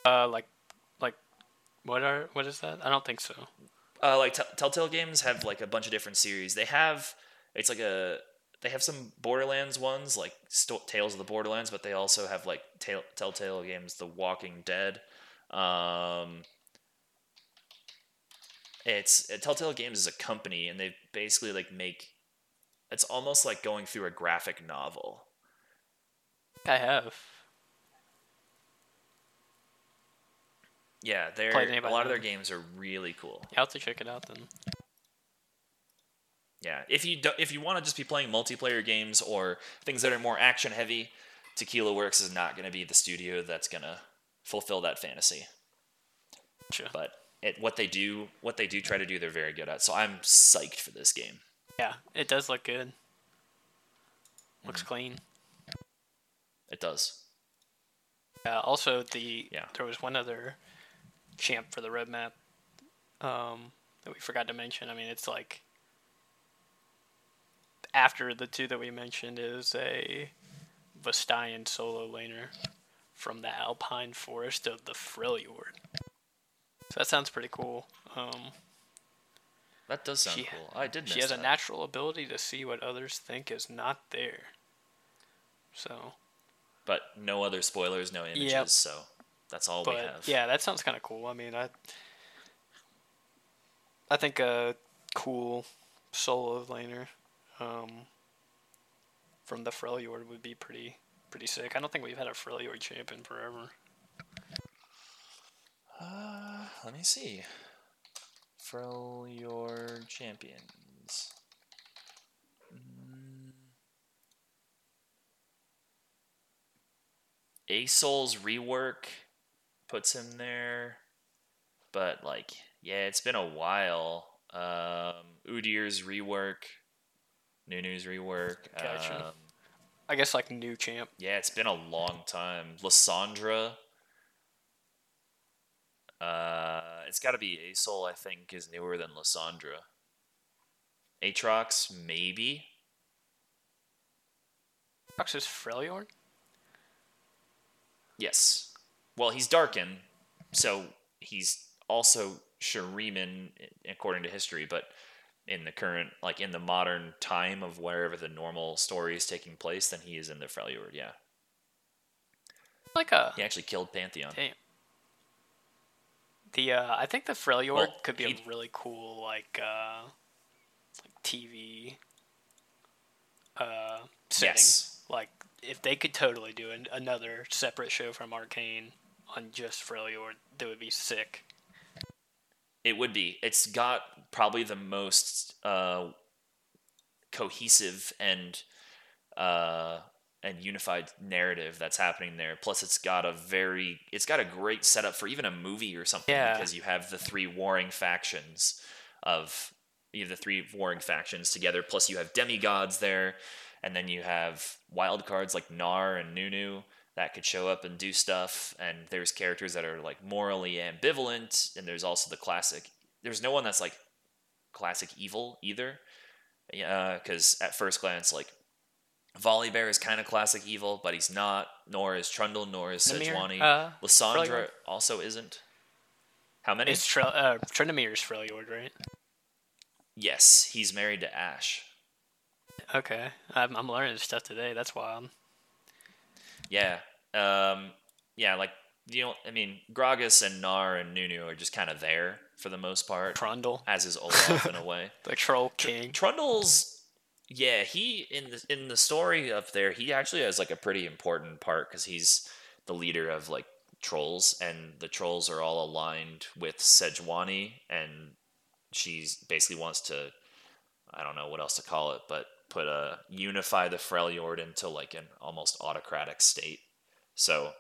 Uh, like, like, what are what is that? I don't think so.
Uh, like t- Telltale games have like a bunch of different series. They have it's like a they have some Borderlands ones like St- Tales of the Borderlands, but they also have like Telltale games, The Walking Dead. Um, it's Telltale Games is a company, and they basically like make it's almost like going through a graphic novel.
I have.
Yeah, they're a lot of their games are really cool.
You have to check it out then.
Yeah, if you do, if you want to just be playing multiplayer games or things that are more action heavy, Tequila Works is not going to be the studio that's going to fulfill that fantasy.
Sure.
But it, what they do, what they do try to do, they're very good at. So I'm psyched for this game.
Yeah, it does look good. Looks mm clean.
It does.
Uh, also, the
yeah.
there was one other champ for the roadmap um, that we forgot to mention. I mean, it's like after the two that we mentioned is a Vastayan solo laner from the Alpine Forest of the Freljord. So that sounds pretty cool. Um,
that does sound she, cool. I did.
She has that. a natural ability to see what others think is not there. So.
But no other spoilers, no images. Yep. So that's all
but,
we have.
Yeah, that sounds kind of cool. I mean, I. I think a cool solo laner, um, from the Freljord would be pretty pretty sick. I don't think we've had a Freljord champion forever.
Uh, let me see. Freljord champions. Mm. Asol's rework puts him there, but like, yeah, it's been a while. Um, Udyr's rework, Nunu's rework.
Gotcha.
Um,
I guess like new champ.
yeah, it's been a long time. Lissandra. Uh, it's got to be Asol. I think is newer than Lissandra. Aatrox, maybe.
Fox is Freljord.
Yes. Well, he's Darkin, so he's also Shuriman according to history, but in the current, like in the modern time of wherever the normal story is taking place, then he is in the Freljord. Yeah,
Like a
he actually killed Pantheon.
damn. The uh, I think the Freljord
Well,
could be
he-
a really cool like uh, like TV uh setting.
Yes.
Like if they could totally do an, another separate show from Arcane on just Freljord, that would be sick.
It would be. It's got probably the most uh, cohesive and uh, and unified narrative that's happening there. Plus, it's got a very, it's got a great setup for even a movie or something
Yeah.
because you have the three warring factions of you have the three warring factions together. Plus, you have demigods there, and then you have wild cards like Gnar and Nunu that could show up and do stuff. And there's characters that are like morally ambivalent, and there's also the classic. There's no one that's like classic evil either, because at first glance, like Volibear is kind of classic evil, but he's not. Nor is Trundle, nor is Sejuani.
uh,
Lissandra
Freljord?
also isn't. How many?
It's Tre- uh, Tryndamere's Freljord, right?
yes, he's married to Ashe.
Okay, I'm, I'm learning stuff today. That's wild.
Yeah. Um, yeah, like you know, I mean, Gragas and Gnar and Nunu are just kind of there for the most part,
Trundle,
as is Olaf in a way.
the Troll King.
Trundle's, yeah, he in the in the story up there, he actually has like a pretty important part because he's the leader of like trolls, and the trolls are all aligned with Sejuani, and she's basically wants to, I don't know what else to call it, but put a unify the Freljord into like an almost autocratic state. So,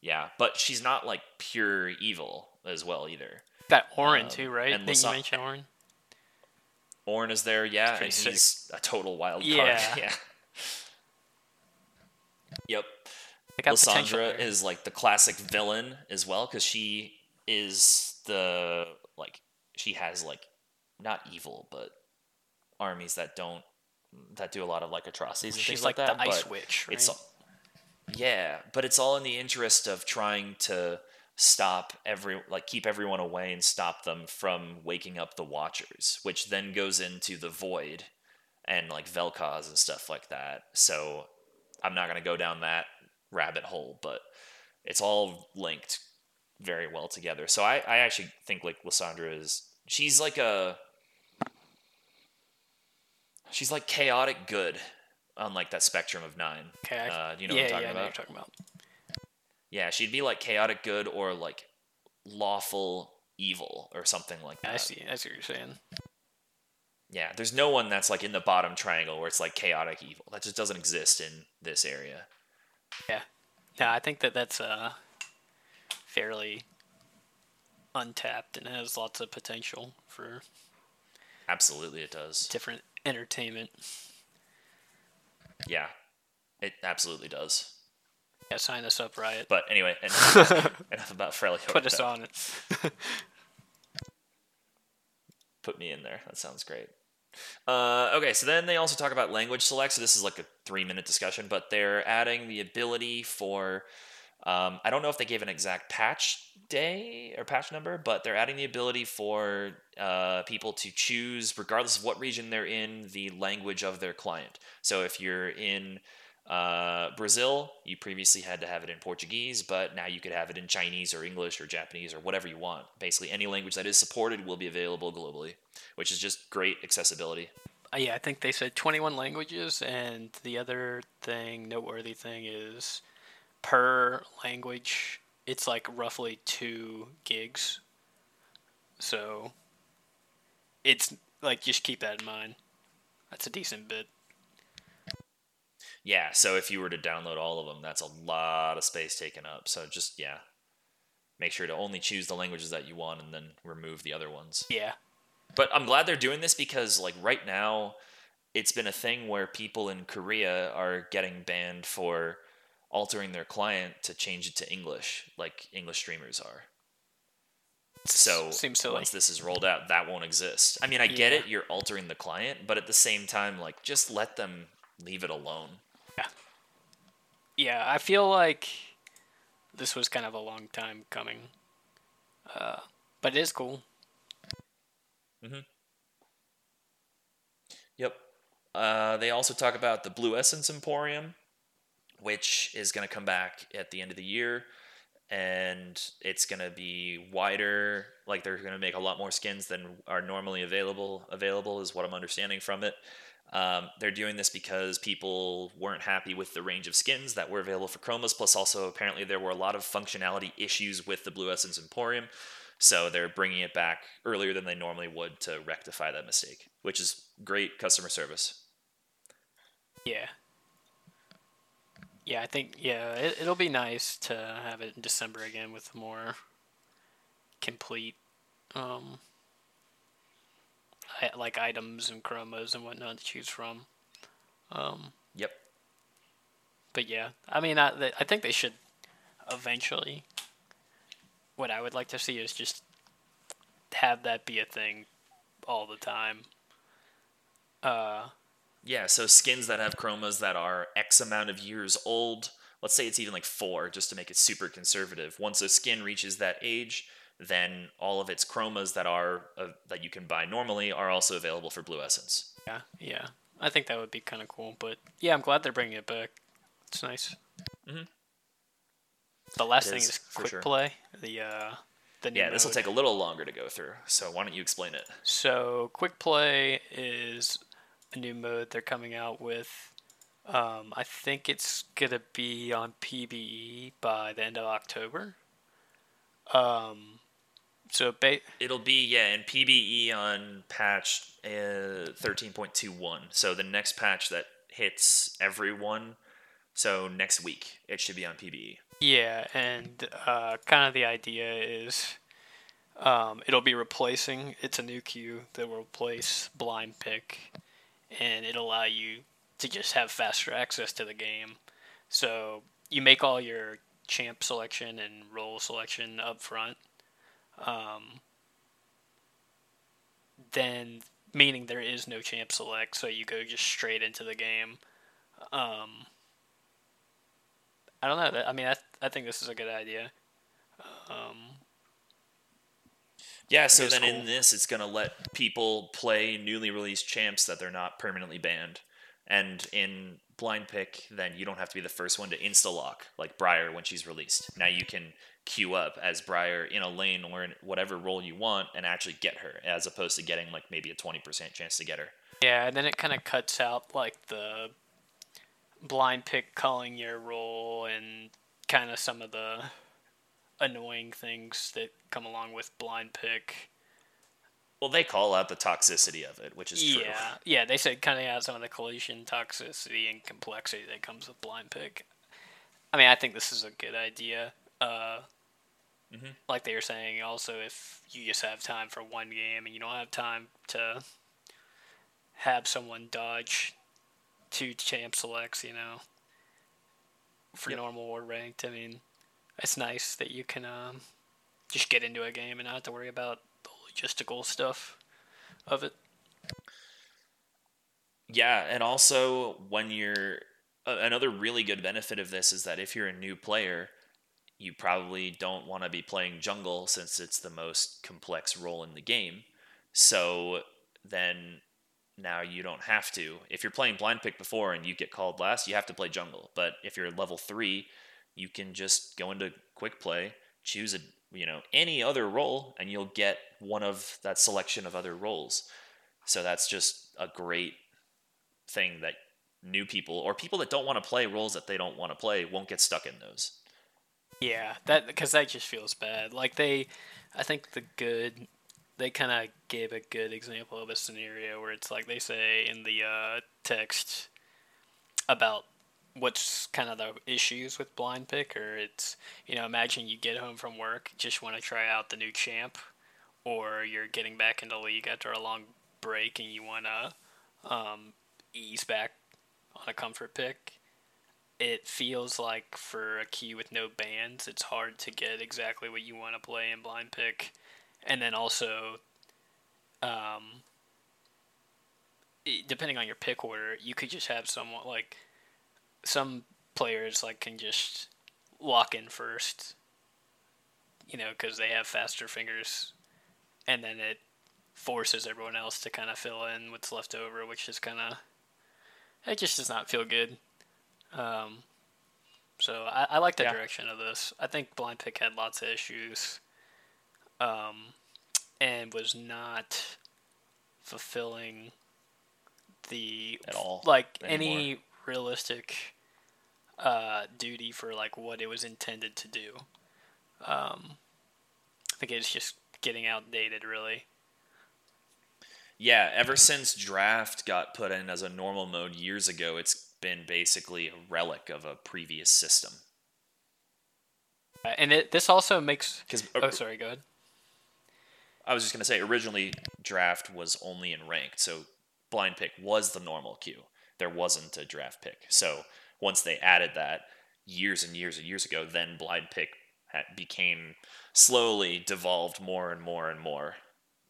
yeah, but she's not like pure evil as well either.
That Ornn
Um,
too, right?
and
Didn't you
Lysa-
mention Ornn?
Ornn is there, yeah, and
sick.
he's a total wild card.
Yeah.
Yeah. Yep.
Potential
Lissandra like the classic villain as well because she is the like she has like not evil but armies that don't that do a lot of like atrocities and
She's
things
like,
like, that.
the Ice Witch, right?
It's yeah, but it's all in the interest of trying to stop every like keep everyone away and stop them from waking up the Watchers, which then goes into the Void and like Vel'Koz and stuff like that. So I'm not gonna go down that rabbit hole, but it's all linked very well together. So I, I actually think like Lissandra is she's like a she's like chaotic good on like that spectrum of nine.
okay, I-
Uh, you know
yeah,
what I'm talking
yeah,
about?
you're talking about.
Yeah, she'd be like chaotic good or like lawful evil or something like that.
I see. I see what you're saying.
Yeah, there's no one that's like in the bottom triangle where it's like chaotic evil. That just doesn't exist in this area.
Yeah. Yeah, I think that that's uh fairly untapped and has lots of potential for
Absolutely, it does.
different entertainment.
Yeah, it absolutely does.
Yeah, sign us up, Riot.
But anyway, enough, enough about Freljord.
Put us on it.
Put me in there. That sounds great. Uh, okay, so then they also talk about language select. So this is like a three minute discussion, but they're adding the ability for. Um, I don't know if they gave an exact patch day or patch number, but they're adding the ability for uh, people to choose, regardless of what region they're in, the language of their client. So if you're in uh, Brazil, you previously had to have it in Portuguese, but now you could have it in Chinese or English or Japanese or whatever you want. Basically, any language that is supported will be available globally, which is just great accessibility.
Uh, yeah, I think they said 21 languages, and the other thing, noteworthy thing, is per language, it's like roughly two gigs. So it's like just keep that in mind. That's a decent bit.
Yeah, so if you were to download all of them, that's a lot of space taken up. So just, yeah, make sure to only choose the languages that you want and then remove the other ones.
Yeah.
But I'm glad they're doing this because, like, right now, it's been a thing where people in Korea are getting banned for altering their client to change it to English, like English streamers are. So
Seems silly.
once this is rolled out, that won't exist. I mean, I get it, you're altering the client, but at the same time, like just let them leave it alone.
Yeah, Yeah, I feel like this was kind of a long time coming. Uh, but it is cool.
Yep. Uh, they also talk about the Blue Essence Emporium, which is going to come back at the end of the year, and it's going to be wider. Like they're going to make a lot more skins than are normally available. Available is what I'm understanding from it. Um, they're doing this because people weren't happy with the range of skins that were available for chromas. Plus, also apparently there were a lot of functionality issues with the Blue Essence Emporium. So they're bringing it back earlier than they normally would to rectify that mistake, which is great customer service.
Yeah. Yeah, I think yeah, it, it'll be nice to have it in December again with more complete um like items and chromas and whatnot to choose from. Um
Yep.
but yeah, I mean I I think they should eventually what I would like to see is just have that be a thing all the time. Uh
Yeah, so skins that have chromas that are X amount of years old, let's say it's even like four, just to make it super conservative. Once a skin reaches that age, then all of its chromas that are uh, that you can buy normally are also available for Blue Essence.
Yeah, yeah. I think that would be kind of cool. But yeah, I'm glad they're bringing it back. It's nice.
Mhm.
The last
It
thing
is,
is quick
sure.
play. The uh, the new
Yeah, this will take a little longer to go through. So why don't you explain it?
So quick play is a new mode they're coming out with. Um, I think it's gonna be on PBE by the end of October. Um, so ba-
It'll be yeah in PBE on patch uh, 13.21. So the next patch that hits everyone. So next week it should be on. PBE.
Yeah, and uh, kind of the idea is um, it'll be replacing. It's a new queue that will replace blind pick, and it'll allow you to just have faster access to the game. So you make all your champ selection and role selection up front. Um, then meaning there is no champ select, so you go just straight into the game. Um, I don't know. I mean, I, I think this is a good idea. Um,
Yeah, so then in this, it's going to let people play newly released champs that they're not permanently banned. And in blind pick, then you don't have to be the first one to insta lock like Briar when she's released. Now you can queue up as Briar in a lane or in whatever role you want and actually get her, as opposed to getting like maybe a 20% chance to get her.
yeah, and then it kind of cuts out like the blind pick calling your role and kind of some of the annoying things that come along with blind pick.
Well, they call out the toxicity of it, which is true.
Yeah, yeah. They said kind of out some of the collision toxicity and complexity that comes with blind pick. I mean, I think this is a good idea. Uh,
Mhm.
Like they were saying, also if you just have time for one game and you don't have time to have someone dodge two champ selects, you know, for
Yep.
normal or ranked. I mean, it's nice that you can um, just get into a game and not have to worry about the logistical stuff of it.
Yeah, and also when you're a- another really good benefit of this is that if you're a new player, you probably don't want to be playing jungle since it's the most complex role in the game. So then now you don't have to. If you're playing blind pick before and you get called last, you have to play jungle. But if you're level 3, you can just go into quick play, choose a you know any other role and you'll get one of that selection of other roles. So that's just a great thing that new people or people that don't want to play roles that they don't want to play won't get stuck in those.
Yeah, that because that just feels bad. Like they, I think the good, they kind of gave a good example of a scenario where it's like they say in the uh, text about what's kind of the issues with blind pick, or it's you know imagine you get home from work, just want to try out the new champ, or you're getting back into league after a long break and you want to um, ease back on a comfort pick. It feels like for a key with no bands it's hard to get exactly what you want to play in blind pick, and then also, um, depending on your pick order, you could just have someone like some players like can just lock in first, you know, because they have faster fingers, and then it forces everyone else to kind of fill in what's left over, which is kind of it just does not feel good. Um, so I, I like the yeah. direction of this. I think blind pick had lots of issues, um, and was not fulfilling the
at all
like anymore. any realistic uh, duty for like what it was intended to do. Um, I think it's just getting outdated, really.
Yeah, ever since draft got put in as a normal mode years ago, it's been basically a relic of a previous system.
Uh, and it this also makes. Cause, oh, sorry. Go ahead.
I was just gonna say originally draft was only in ranked, so blind pick was the normal queue. There wasn't a draft pick. So once they added that years and years and years ago, then blind pick became slowly devolved more and more and more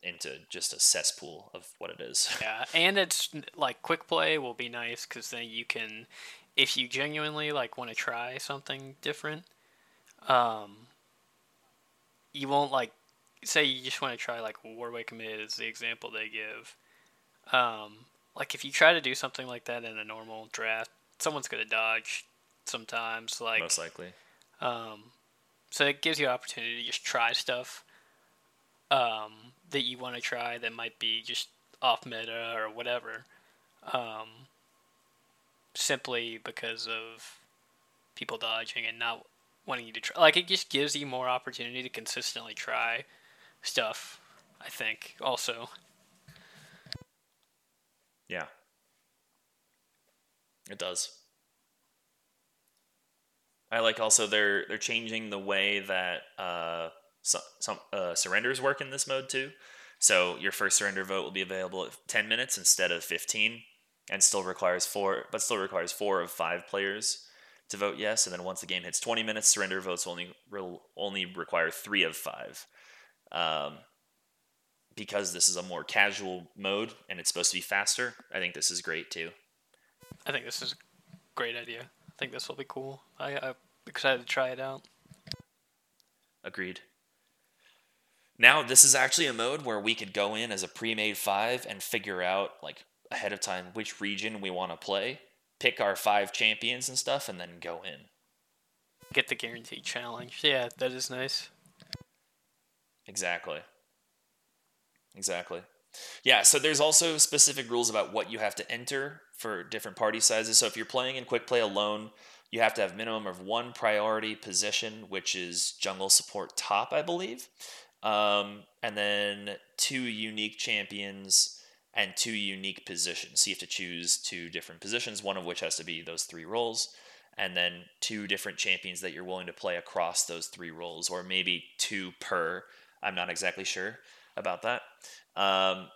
into just a cesspool of what it is.
Yeah, and it's like quick play will be nice because then you can, if you genuinely like want to try something different, um, you won't like say you just want to try like Warwick mid is the example they give. Um, like if you try to do something like that in a normal draft, someone's gonna dodge sometimes. Like
most likely.
Um, so it gives you opportunity to just try stuff um, that you want to try that might be just off meta or whatever. Um, simply because of people dodging and not wanting you to try. Like it just gives you more opportunity to consistently try stuff. I think also.
Yeah. It does. I like also they're they're changing the way that uh, some, some uh, surrenders work in this mode too. So your first surrender vote will be available at 10 minutes instead of 15, and still requires four, but still requires four of five players to vote yes. And then once the game hits 20 minutes, surrender votes only will only require three of five. Um, because this is a more casual mode and it's supposed to be faster, I think this is great too.
I think this is a great idea. I think this will be cool. I, I'm excited to try it out.
Agreed. Now, this is actually a mode where we could go in as a pre-made five and figure out like ahead of time which region we want to play, pick our five champions and stuff, and then go in.
Get the guaranteed challenge. Yeah, that is nice.
Exactly. Exactly. Yeah, so there's also specific rules about what you have to enter for different party sizes. So if you're playing in quick play alone, you have to have minimum of one priority position, which is jungle support top, I believe. Um, and then two unique champions and two unique positions. So you have to choose two different positions, one of which has to be those three roles, and then two different champions that you're willing to play across those three roles, or maybe two per. I'm not exactly sure about that. Um,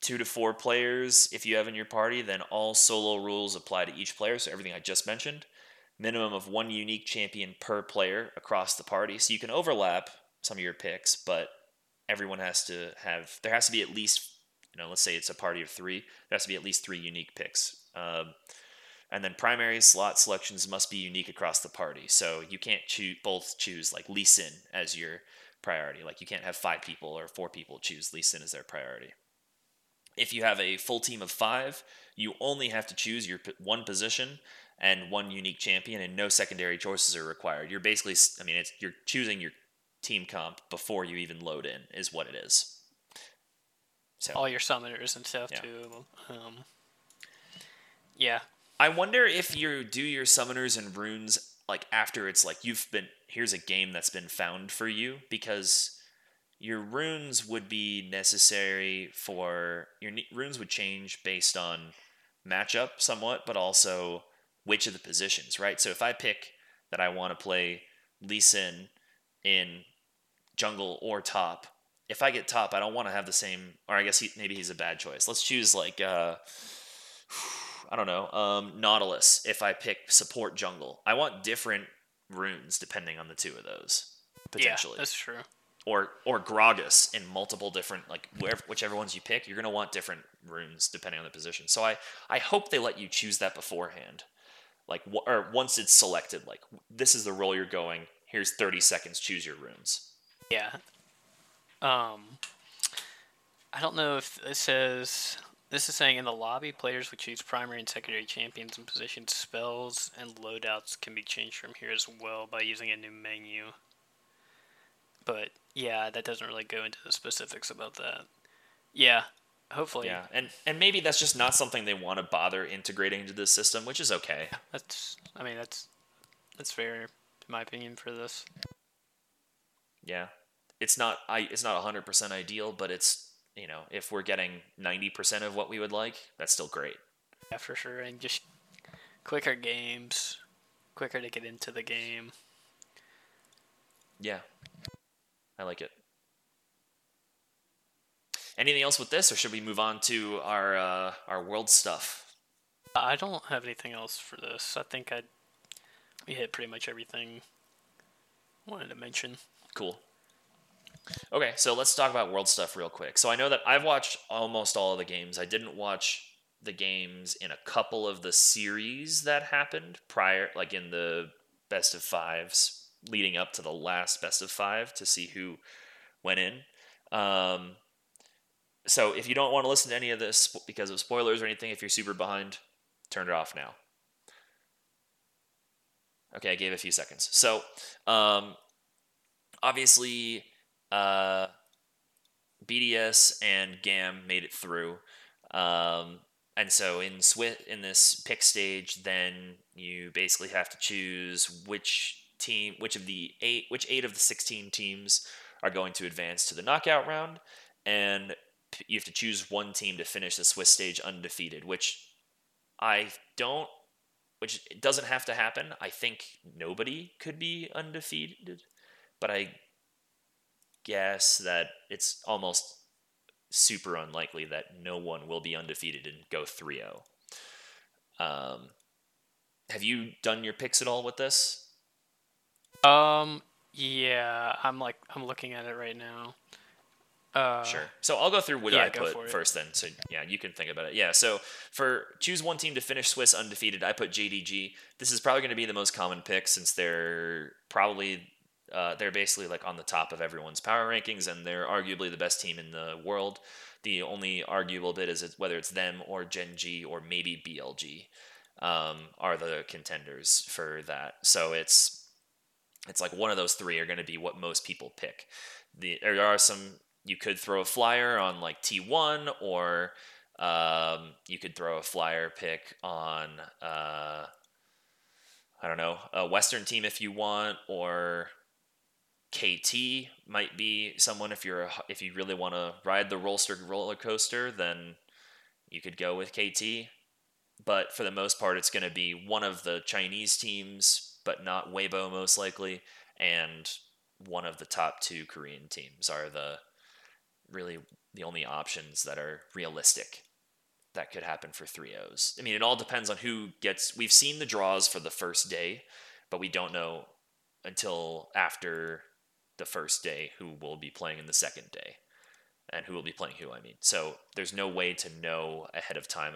two to four players if you have in your party, then all solo rules apply to each player. So everything I just mentioned. Minimum of one unique champion per player across the party. So you can overlap some of your picks, but everyone has to have there has to be at least you know let's say it's a party of three there has to be at least three unique picks um, and then primary slot selections must be unique across the party so you can't choose both choose like Lee Sin as your priority like you can't have five people or four people choose Lee Sin as their priority if you have a full team of five you only have to choose your one position and one unique champion and no secondary choices are required you're basically i mean it's you're choosing your team comp before you even load in is what it is.
So all your summoners and stuff yeah. too. Um, yeah.
I wonder if you do your summoners and runes like after it's like you've been here's a game that's been found for you because your runes would be necessary for your runes would change based on matchup somewhat, but also which of the positions, right? So if I pick that I want to play Lee Sin in jungle or top. If I get top, I don't want to have the same. Or I guess he, maybe he's a bad choice. Let's choose like uh, I don't know, um, Nautilus if I pick support jungle. I want different runes depending on the two of those potentially.
Yeah, that's true.
or or Gragas in multiple different like wherever whichever ones you pick, you're gonna want different runes depending on the position. So I I hope they let you choose that beforehand, like or once it's selected, like this is the role you're going. Here's 30 seconds. Choose your runes.
Yeah. Um, I don't know if it says this is saying in the lobby, players would choose primary and secondary champions and positions. Spells and loadouts can be changed from here as well by using a new menu. But yeah, that doesn't really go into the specifics about that. Yeah, hopefully.
Yeah, and and maybe that's just not something they want to bother integrating into this system, which is okay.
That's. I mean, that's that's fair, in my opinion, for this.
Yeah, it's not I it's not 100% ideal, but it's you know if we're getting 90% of what we would like, that's still great.
Yeah, for sure, and just quicker games, quicker to get into the game.
Yeah. I like it. Anything else with this, or should we move on to our uh, our world stuff?
I don't have anything else for this. I think I we hit pretty much everything I wanted to mention.
Cool. Okay, so let's talk about world stuff real quick. So I know that I've watched almost all of the games. I didn't watch the games in a couple of the series that happened prior, like in the best of fives leading up to the last best of five to see who went in. Um, so if you don't want to listen to any of this because of spoilers or anything, if you're super behind, turn it off now. Okay, I gave a few seconds. So, um, obviously, uh, BDS and GAM made it through. Um, and so in Swiss, in this pick stage, then you basically have to choose which team, which of the eight, which eight of the sixteen teams are going to advance to the knockout round, and you have to choose one team to finish the Swiss stage undefeated. Which I don't, which doesn't have to happen. I think nobody could be undefeated, but I guess that it's almost super unlikely that no one will be undefeated and go 3-0. Um, have you done your picks at all with this?
Um, yeah, I'm like I'm looking at it right now. Uh,
Sure. So I'll go through what
yeah,
I put first then. So yeah, you can think about it. Yeah. So for choose one team to finish Swiss undefeated, I put JDG. This is probably going to be the most common pick since they're probably uh, they're basically like on the top of everyone's power rankings and they're arguably the best team in the world. The only arguable bit is whether it's them or Gen G or maybe BLG um, are the contenders for that. So it's it's like one of those three are going to be what most people pick. The, there are some you could throw a flyer on like T1 or um, you could throw a flyer pick on uh, I don't know a Western team if you want or KT might be someone if you're a, if you really want to ride the roller coaster then you could go with KT but for the most part it's going to be one of the Chinese teams but not Weibo most likely and one of the top two Korean teams are the really the only options that are realistic that could happen for 3-0s. I mean, it all depends on who gets we've seen the draws for the first day, but we don't know until after the first day who will be playing in the second day and who will be playing who, I mean. So, there's no way to know ahead of time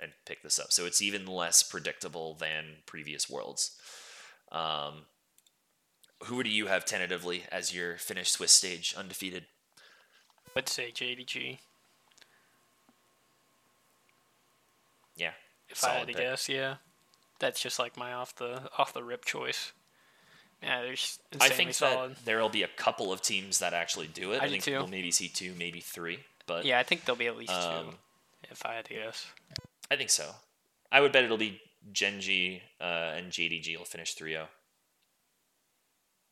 and pick this up. So, it's even less predictable than previous worlds. Um, who do you have tentatively as your finished Swiss stage undefeated?
I'd say JDG.
Yeah.
If I had to
pick.
guess, yeah, that's just like my off the off the rip choice. Yeah, there's
I think
solid.
that there'll be a couple of teams that actually do it.
I
I,
do
think
too.
we'll maybe see two, maybe three. But
Yeah, I think there'll be at least two.
um,
If I had to guess.
I think so. I would bet it'll be Gen G uh, and JDG will finish 3 0.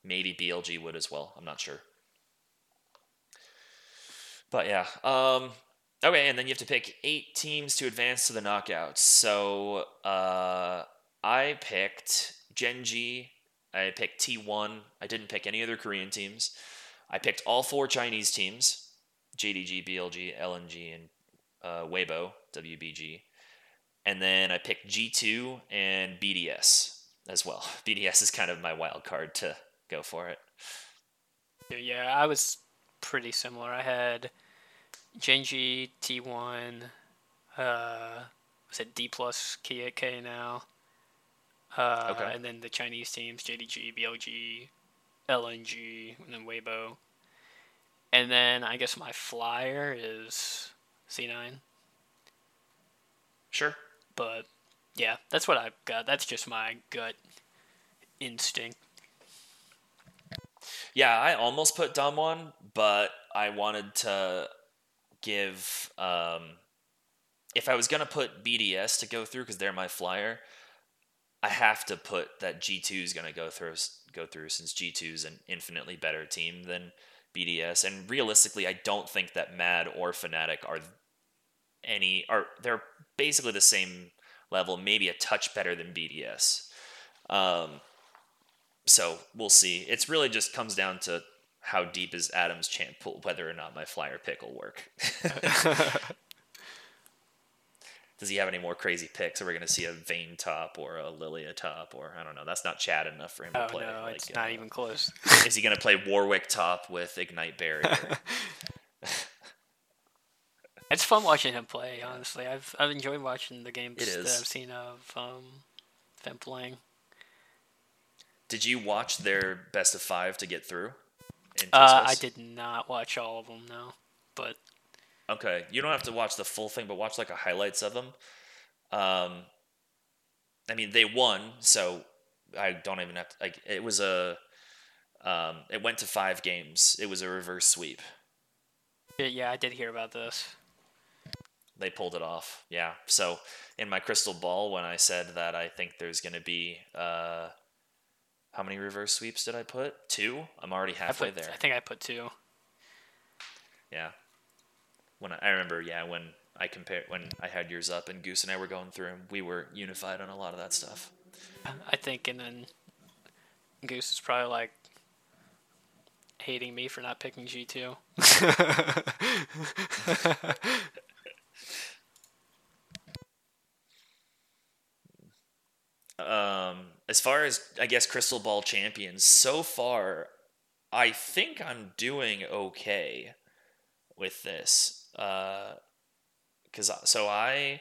Maybe BLG would as well. I'm not sure. But yeah. Um, okay, and then you have to pick eight teams to advance to the knockouts. So uh, I picked Gen G. I picked T1. I didn't pick any other Korean teams. I picked all four Chinese teams JDG, BLG, LNG, and uh, Weibo, WBG. and then I picked G2 and BDS as well. BDS is kind of my wild card to go for it.
Yeah, I was pretty similar. I had Gen G, T1, uh, was it D plus K K now? Uh,
Okay.
And then the Chinese teams, JDG, BLG, LNG, and then Weibo. And then I guess my flyer is C9.
Sure.
But yeah, that's what I've got. That's just my gut instinct.
Yeah, I almost put Dom one, but I wanted to give. Um, if I was gonna put BDS to go through because they're my flyer, I have to put that G two is gonna go through go through since G 2 is an infinitely better team than BDS, and realistically, I don't think that Mad or Fnatic are any are they're basically the same level, maybe a touch better than BDS. Um, so we'll see. It's really just comes down to how deep is Adam's champ pool, whether or not my flyer pick will work. Does he have any more crazy picks? Are we going to see a Vayne top or a Lilia top or I don't know? That's not Chad enough for him
Oh
to play.
no,
Like,
it's not even close.
Is he going to play Warwick top with Ignite Barrier?
It's fun watching him play. Honestly, I've I've enjoyed watching the games that. I've seen of um, them playing.
Did you watch their best of five to get through?
Uh, I did not watch all of them, no. But
Okay, you don't have to watch the full thing, but watch like a highlights of them. Um, I mean, they won, so I don't even have to. Like, it was a. Um, it went to five games. It was a reverse sweep.
yeah, I did hear about this.
They pulled it off. Yeah. So in my crystal ball, when I said that I think there's going to be, uh, how many reverse sweeps did I put? Two. I'm already
I
halfway
put,
there.
I think I put two.
Yeah. When I, I remember, yeah, when I compare when I had yours up and Goose and I were going through 'em, we were unified on a lot of that stuff.
I think, and then Goose is probably like hating me for not picking G two.
Um, as far as I guess Crystal Ball champions, so far, I think I'm doing okay with this. Uh, cause I- so I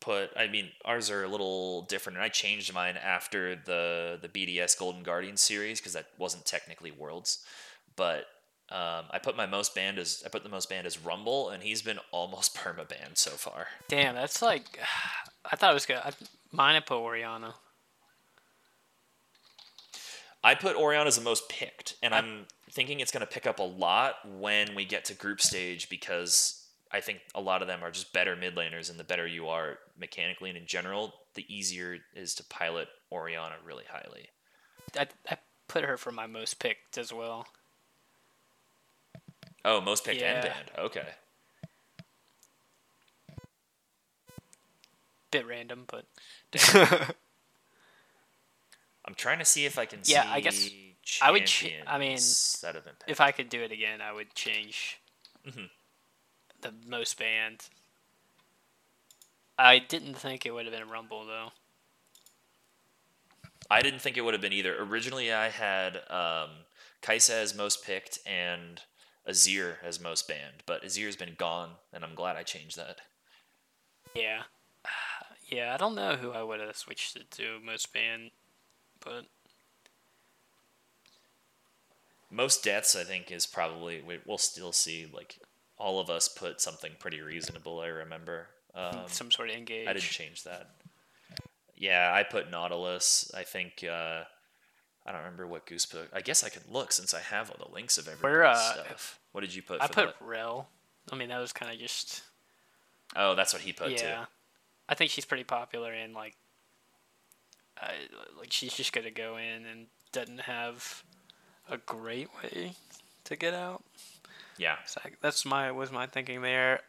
put, I mean, ours are a little different, and I changed mine after the the BDS Golden Guardian series because that wasn't technically Worlds, but. Um, I put my most banned as I put the most banned as Rumble, and he's been almost perma banned so far.
Damn, that's like I thought it was good. I, mine I put Orianna.
I put Orianna as the most picked, and I'm thinking it's going to pick up a lot when we get to group stage because I think a lot of them are just better mid laners, and the better you are mechanically and in general, the easier it is to pilot Orianna really highly.
I, I put her for my most picked as well.
Oh, most picked and
Yeah.
banned. Okay.
Bit random, but
I'm trying to see if I can
Yeah,
see
I guess I would ch- I mean,
champions that have been picked.
if I could do it again, I would change
Mhm.
the most banned. I didn't think it would have been Rumble though.
I didn't think it would have been either. Originally, I had um, Kai'Sa as most picked and Azir as most banned, but Azir's been gone, and I'm glad I changed that.
Yeah, yeah. I don't know who I would have switched it to most banned, but
Most deaths, I think, is probably we, we'll still see. Like all of us put something pretty reasonable. I remember. Um,
some sort of engage.
I didn't change that. Yeah, I put Nautilus. I think uh, I don't remember what Goose put. I guess I can look since I have all the links of everybody's
Where, uh,
stuff. What did you put?
I put
that?
Rell. I mean, that was kind of just
Oh, that's what he put
yeah.
too.
I think she's pretty popular and like, I like she's just gonna go in and doesn't have a great way to get out.
Yeah.
So that's my was my thinking there.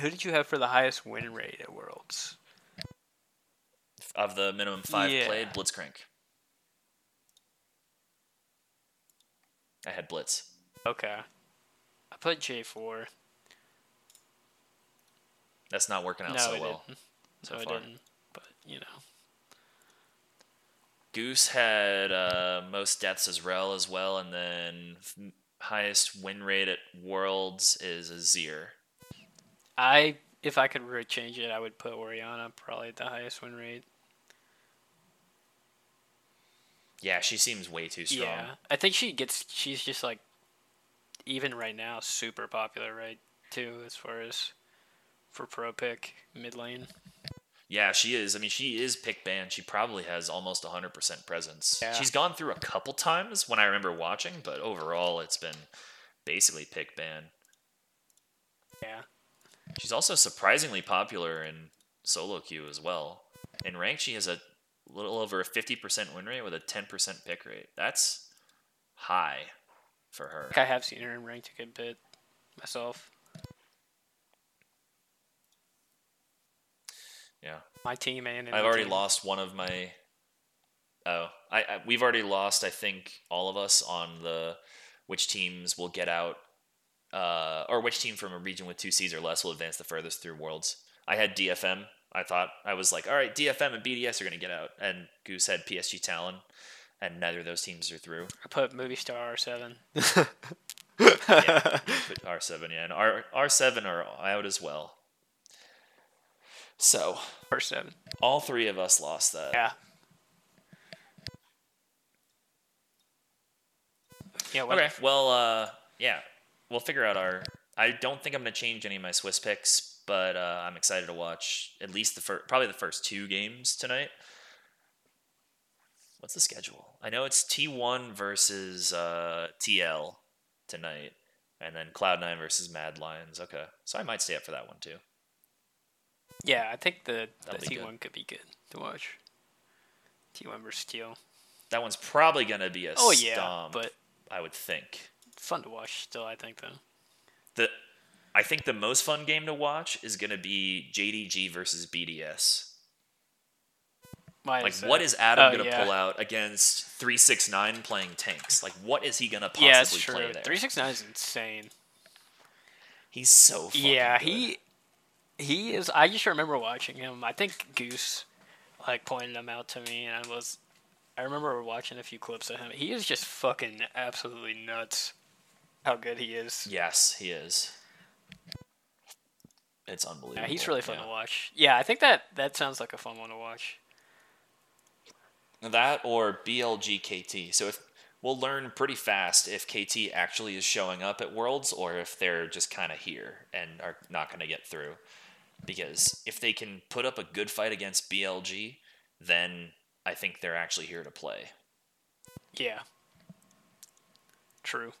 Who did you have for the highest win rate at Worlds?
Of the minimum five
Yeah.
played, Blitzcrank. I had Blitz.
Okay, I put J four.
That's not working out
No,
so
it
well.
didn't. so, I
far.
didn't. But you know,
Goose had uh, most deaths as Rell as well, and then f- highest win rate at Worlds is Azir.
I if I could really change it, I would put Orianna probably at the highest win rate.
Yeah, she seems way too strong.
Yeah, I think she gets. She's just like, even right now, super popular, right? Too as far as for pro pick mid lane.
Yeah, she is. I mean, she is pick banned. She probably has almost 100% presence.
Yeah.
She's gone through a couple times when I remember watching, but overall, it's been basically pick ban.
Yeah,
She's also surprisingly popular in solo queue as well. In rank, she has a little over a 50% win rate with a 10% pick rate. That's high for her.
I have seen her in ranked a good bit myself.
Yeah.
My team and
I've already
team.
lost one of my. Oh, I, I we've already lost. I think all of us on the which teams will get out, uh, or which team from a region with two C's or less will advance the furthest through worlds. I had DFM. I thought I was like, all right, DFM and BDS are going to get out, and Goose had PSG Talon, and neither of those teams are through.
I put Movistar R seven.
Yeah, R seven, yeah, and R R seven are out as well. So
seven.
all three of us lost that.
Yeah. Yeah. What,
Okay. Well, uh, yeah, we'll figure out our. I don't think I'm gonna change any of my Swiss picks, but uh, I'm excited to watch at least the first, probably the first two games tonight. What's the schedule? I know it's T1 versus uh, TL tonight, and then Cloud9 versus Mad Lions. Okay, so I might stay up for that one too.
Yeah, I think the, the
That'll
T one could be good to watch. T one versus Teal.
That one's probably gonna be a
Oh yeah,
stomp,
but
I would think.
fun to watch still. I think though.
the I think the most fun game to watch is gonna be JDG versus BDS.
Why
Like,
is
what is Adam
Oh,
gonna
yeah.
pull out against three six nine playing tanks? Like, what is he gonna possibly
Yeah,
play there?
Three six nine is insane.
He's so
Yeah,
good.
he he is. I just remember watching him. I think Goose like pointed him out to me, and I was. I remember watching a few clips of him. He is just fucking absolutely nuts. How good he is.
Yes, he is. It's unbelievable.
Yeah, he's really fun
yeah.
to watch. Yeah, I think that that sounds like a fun one to watch.
That or BLGKT. So if we'll learn pretty fast if KT actually is showing up at Worlds or if they're just kind of here and are not going to get through. Because if they can put up a good fight against BLG, then I think they're actually here to play.
Yeah. True.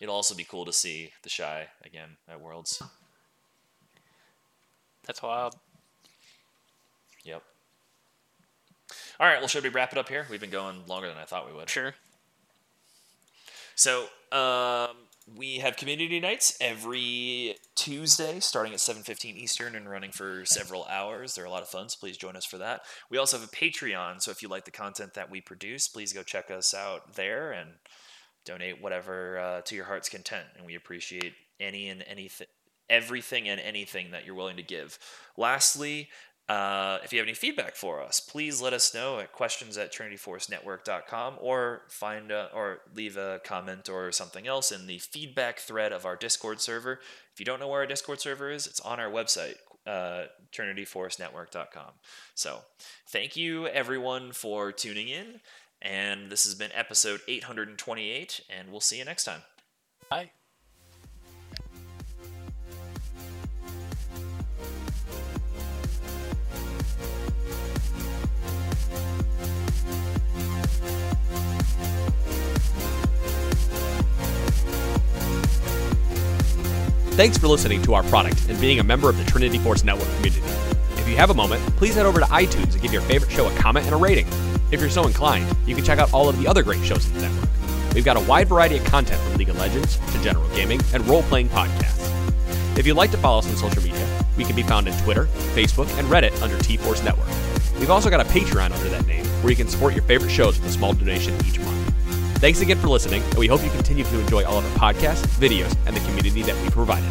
It'll also be cool to see TheShy again at Worlds.
That's wild.
Yep. All right, well, should we wrap it up here? We've been going longer than I thought we would.
Sure.
So um, we have community nights every Tuesday, starting at 7:15 Eastern and running for several hours. They're a lot of fun, so please join us for that. We also have a Patreon, so if you like the content that we produce, please go check us out there and donate whatever uh, to your heart's content. And we appreciate any and anything, everything and anything that you're willing to give. Lastly. Uh, if you have any feedback for us, please let us know at questions at trinityforcenetwork.com or find a, or leave a comment or something else in the feedback thread of our Discord server. If you don't know where our Discord server is, it's on our website, uh, trinityforcenetwork.com. So thank you everyone for tuning in. And this has been episode 828, and we'll see you next time.
Bye.
Thanks for listening to our product and being a member of the Trinity Force Network community. If you have a moment, please head over to iTunes and give your favorite show a comment and a rating. If you're so inclined, you can check out all of the other great shows in the network. We've got a wide variety of content from League of Legends to general gaming and role playing podcasts. If you'd like to follow us on social media, we can be found on Twitter, Facebook, and Reddit under T Force Network. We've also got a Patreon under that name where you can support your favorite shows with a small donation each month. Thanks again for listening, and we hope you continue to enjoy all of our podcasts, videos, and the community that we provided.